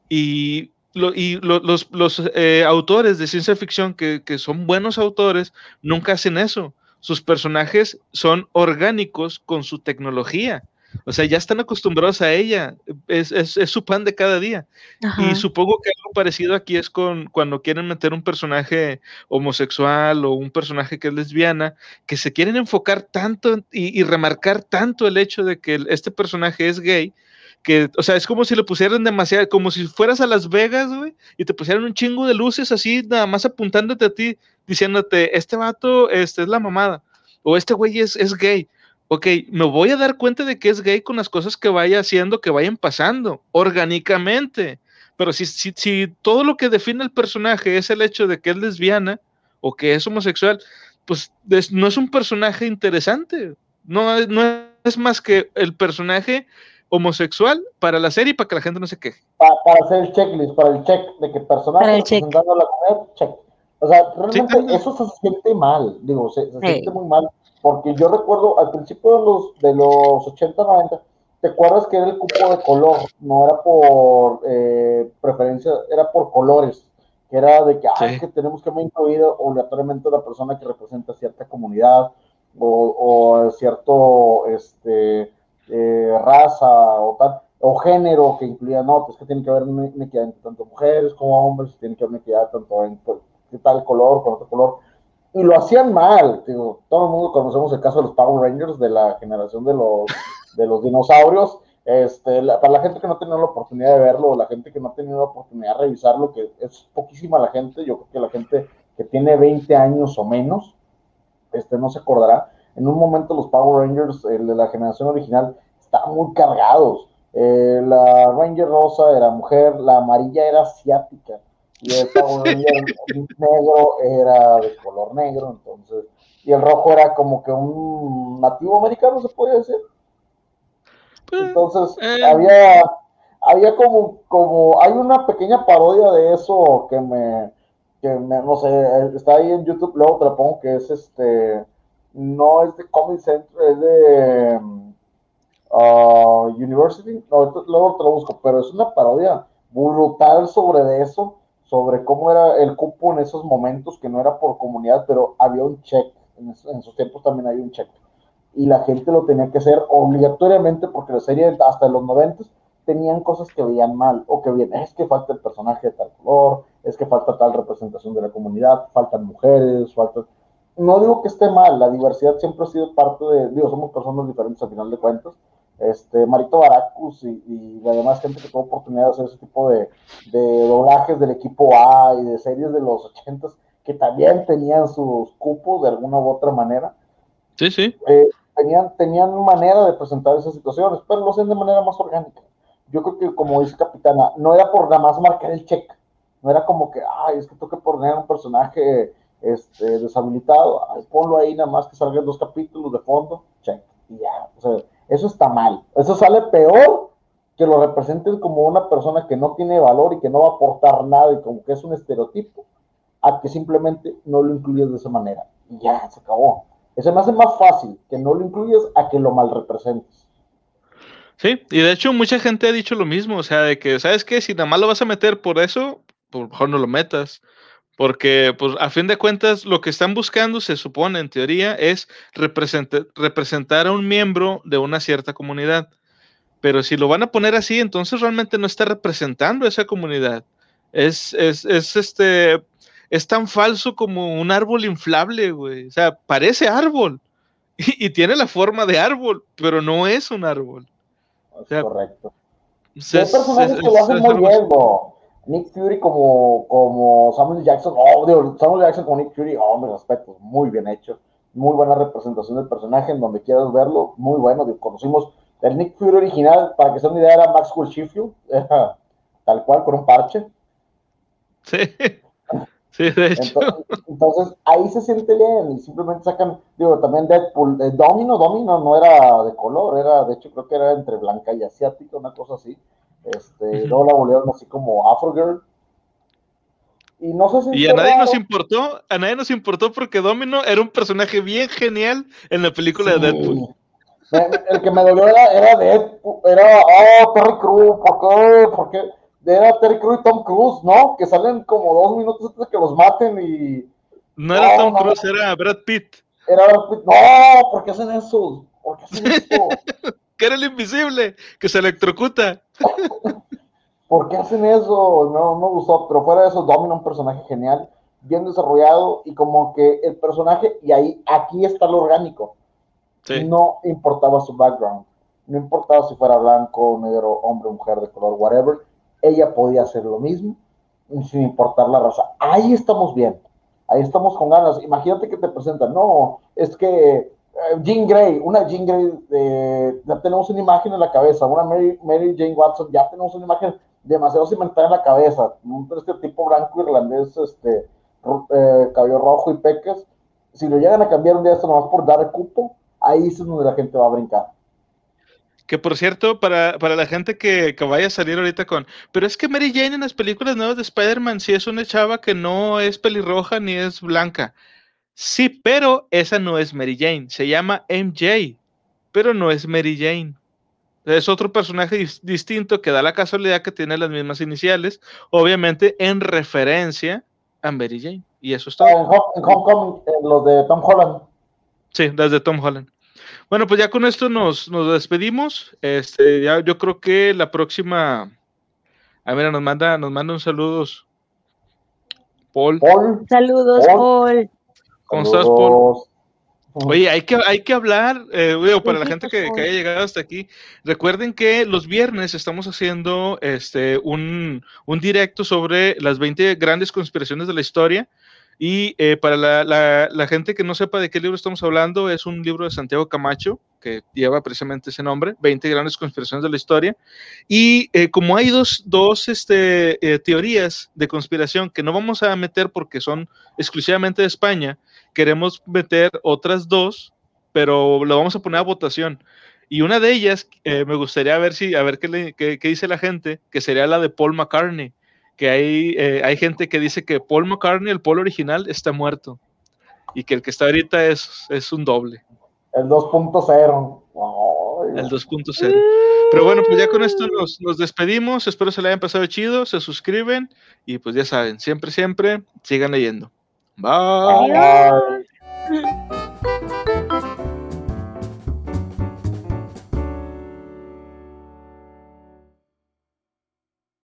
Y, y los, los eh, autores de ciencia ficción que, que son buenos autores nunca hacen eso sus personajes son orgánicos con su tecnología. O sea, ya están acostumbrados a ella, es, su pan de cada día. Y supongo que algo parecido aquí es con cuando quieren meter un personaje homosexual o un personaje que es lesbiana, que se quieren enfocar tanto y, remarcar tanto el hecho de que este personaje es gay, que, o sea, es como si le pusieran demasiado, como si fueras a Las Vegas, güey, y te pusieran un chingo de luces así, nada más apuntándote a ti, diciéndote, este vato este, es la mamada, o este güey es, es gay. Ok, me voy a dar cuenta de que es gay con las cosas que vaya haciendo, que vayan pasando, orgánicamente. Pero si, si, si todo lo que define el personaje es el hecho de que es lesbiana o que es homosexual, pues no es un personaje interesante. No, no es más que el personaje homosexual para la serie para que la gente no se queje. Para, hacer el checklist, para el check de que personaje representando a la comunidad, check. O sea, realmente eso se siente mal, digo, se, siente muy mal, porque yo recuerdo al principio de los, de los 80, 90, ¿te acuerdas que era el cupo de color? No era por eh, preferencia, era por colores, que era de que, ah, que tenemos que incluir obligatoriamente a la persona que representa cierta comunidad o, o cierto, este, eh, raza o tal, o género que incluía, no, pues que tiene que haber una entre tanto mujeres como hombres, tiene que haber una equidad tanto en pues, tal color, con otro color, y lo hacían mal, digo, todo el mundo conocemos el caso de los Power Rangers, de la generación de los, de los dinosaurios, este, para la gente que no ha tenido la oportunidad de verlo, la gente que no ha tenido la oportunidad de revisarlo, que es poquísima la gente, yo creo que la gente que tiene 20 años o menos, este, no se acordará, en un momento los Power Rangers, el de la generación original, estaban muy cargados. Eh, la Ranger rosa era mujer, la amarilla era asiática y el Power Ranger negro era de color negro, entonces, y el rojo era como que un nativo americano, se podría decir. Pues, entonces, eh. había, había como, como, hay una pequeña parodia de eso que me, que me, no sé, está ahí en YouTube, luego te la pongo, que es este, no es de Comic Center, es de uh, University, luego te lo busco, pero es una parodia brutal sobre eso, sobre cómo era el cupo en esos momentos, que no era por comunidad, pero había un check, en, en sus tiempos también hay un check, y la gente lo tenía que hacer obligatoriamente porque la serie hasta los 90 tenían cosas que veían mal, o que bien, es que falta el personaje de tal color, es que falta tal representación de la comunidad, faltan mujeres, faltan no digo que esté mal, la diversidad siempre ha sido parte de, digo, somos personas diferentes al final de cuentas. Este, Marito Baracus y, y la demás gente que tuvo oportunidad de hacer ese tipo de, de doblajes del equipo A y de series de los ochentas que también tenían sus cupos de alguna u otra manera. Sí, sí. Eh, tenían, tenían manera de presentar esas situaciones, pero lo hacen de manera más orgánica. Yo creo que, como dice Capitana, no era por nada más marcar el check, no era como que, ay, es que tengo que poner un personaje este, deshabilitado, ponlo ahí nada más que salgan dos capítulos de fondo, check, y ya, o sea, eso está mal, eso sale peor que lo representen como una persona que no tiene valor y que no va a aportar nada y como que es un estereotipo, a que simplemente no lo incluyes de esa manera, y ya, se acabó. Eso me hace más fácil que no lo incluyas a que lo mal representes. Sí, y de hecho mucha gente ha dicho lo mismo, o sea, de que, ¿sabes qué? Si nada más lo vas a meter por eso, por lo mejor no lo metas. Porque, pues, a fin de cuentas, lo que están buscando, se supone, en teoría, es representar a un miembro de una cierta comunidad. Pero si lo van a poner así, entonces realmente no está representando a esa comunidad. Es, es, es, este, es tan falso como un árbol inflable, güey. O sea, parece árbol y, tiene la forma de árbol, pero no es un árbol. correcto. personajes que lo hacen muy bien, Nick Fury como, como Samuel Jackson, oh, Samuel Jackson como Nick Fury, oh, mis respetos, muy bien hecho, muy buena representación del personaje en donde quieras verlo, muy bueno, conocimos el Nick Fury original, para que sea una idea, era Maxwell Sheffield, tal cual, con un parche. Sí, sí, de hecho. Entonces, ahí se siente bien y simplemente sacan, digo, también Deadpool, eh, Domino, Domino no era de color, era, de hecho, creo que era entre blanca y asiática, una cosa así. Este, luego la volvieron así como Afro Girl. Y no sé si. Y a nadie nos importó, a nadie nos importó porque Domino era un personaje bien genial en la película de Deadpool. El que me dolió era, era Deadpool, era, oh, Terry Crews, ¿por qué? ¿Por qué? Era Terry Crews y Tom Cruise, ¿no? Que salen como dos minutos antes de que los maten y. No era Tom Cruise, era Brad Pitt. Era Brad Pitt. No, ¿por qué hacen eso? ¿Por qué hacen eso? que era el invisible, que se electrocuta. ¿Por qué hacen eso? No, me gustó, pero fuera de eso, Domino un personaje genial, bien desarrollado y como que el personaje, y ahí, aquí está lo orgánico. No importaba su background. no importaba si fuera blanco, negro, hombre, mujer, de color, whatever, ella podía hacer lo mismo, sin importar la raza. Ahí estamos bien, ahí estamos con ganas. Imagínate que te presentan, no, es que Jean Grey, una Jean Grey, eh, ya tenemos una imagen en la cabeza, una Mary, Mary Jane Watson, ya tenemos una imagen demasiado cimentada en la cabeza, este tipo blanco irlandés, este, eh, cabello rojo y peques, si lo llegan a cambiar un día esto nomás por dar cupo, ahí es donde la gente va a brincar. Que por cierto, para, la gente que, vaya a salir ahorita con. Pero es que Mary Jane en las películas nuevas de Spider-Man sí es una chava que no es pelirroja ni es blanca. Sí, pero esa no es Mary Jane. Se llama MJ, pero no es Mary Jane. Es otro personaje distinto que da la casualidad que tiene las mismas iniciales, obviamente en referencia a Mary Jane. Y eso está. En, Homecoming, los de Tom Holland. Sí, desde Tom Holland. Bueno, pues ya con esto nos, nos despedimos. Este, ya yo creo que la próxima. A ver, nos manda, nos manda un saludos. Paul. Saludos, Paul. ¿Cómo estás, Paul? Oye, hay que, hay que hablar, eh, para la gente que, que, haya llegado hasta aquí, recuerden que los viernes estamos haciendo este, un, un directo sobre las 20 grandes conspiraciones de la historia. Y eh, para la, gente que no sepa de qué libro estamos hablando, es un libro de Santiago Camacho, que lleva precisamente ese nombre, 20 grandes conspiraciones de la historia. Y eh, como hay dos, dos este, eh, teorías de conspiración que no vamos a meter porque son exclusivamente de España, queremos meter otras dos, pero lo vamos a poner a votación. Y una de ellas, me gustaría ver si, a ver qué, qué dice la gente, que sería la de Paul McCartney que hay, eh, hay gente que dice que Paul McCartney, el Paul original, está muerto y que el que está ahorita es, es un doble. El 2.0. El 2.0. Pero bueno, pues ya con esto nos, nos, despedimos. Espero se le hayan pasado chido. Se suscriben y pues ya saben, siempre, siempre sigan leyendo. Bye. Bye.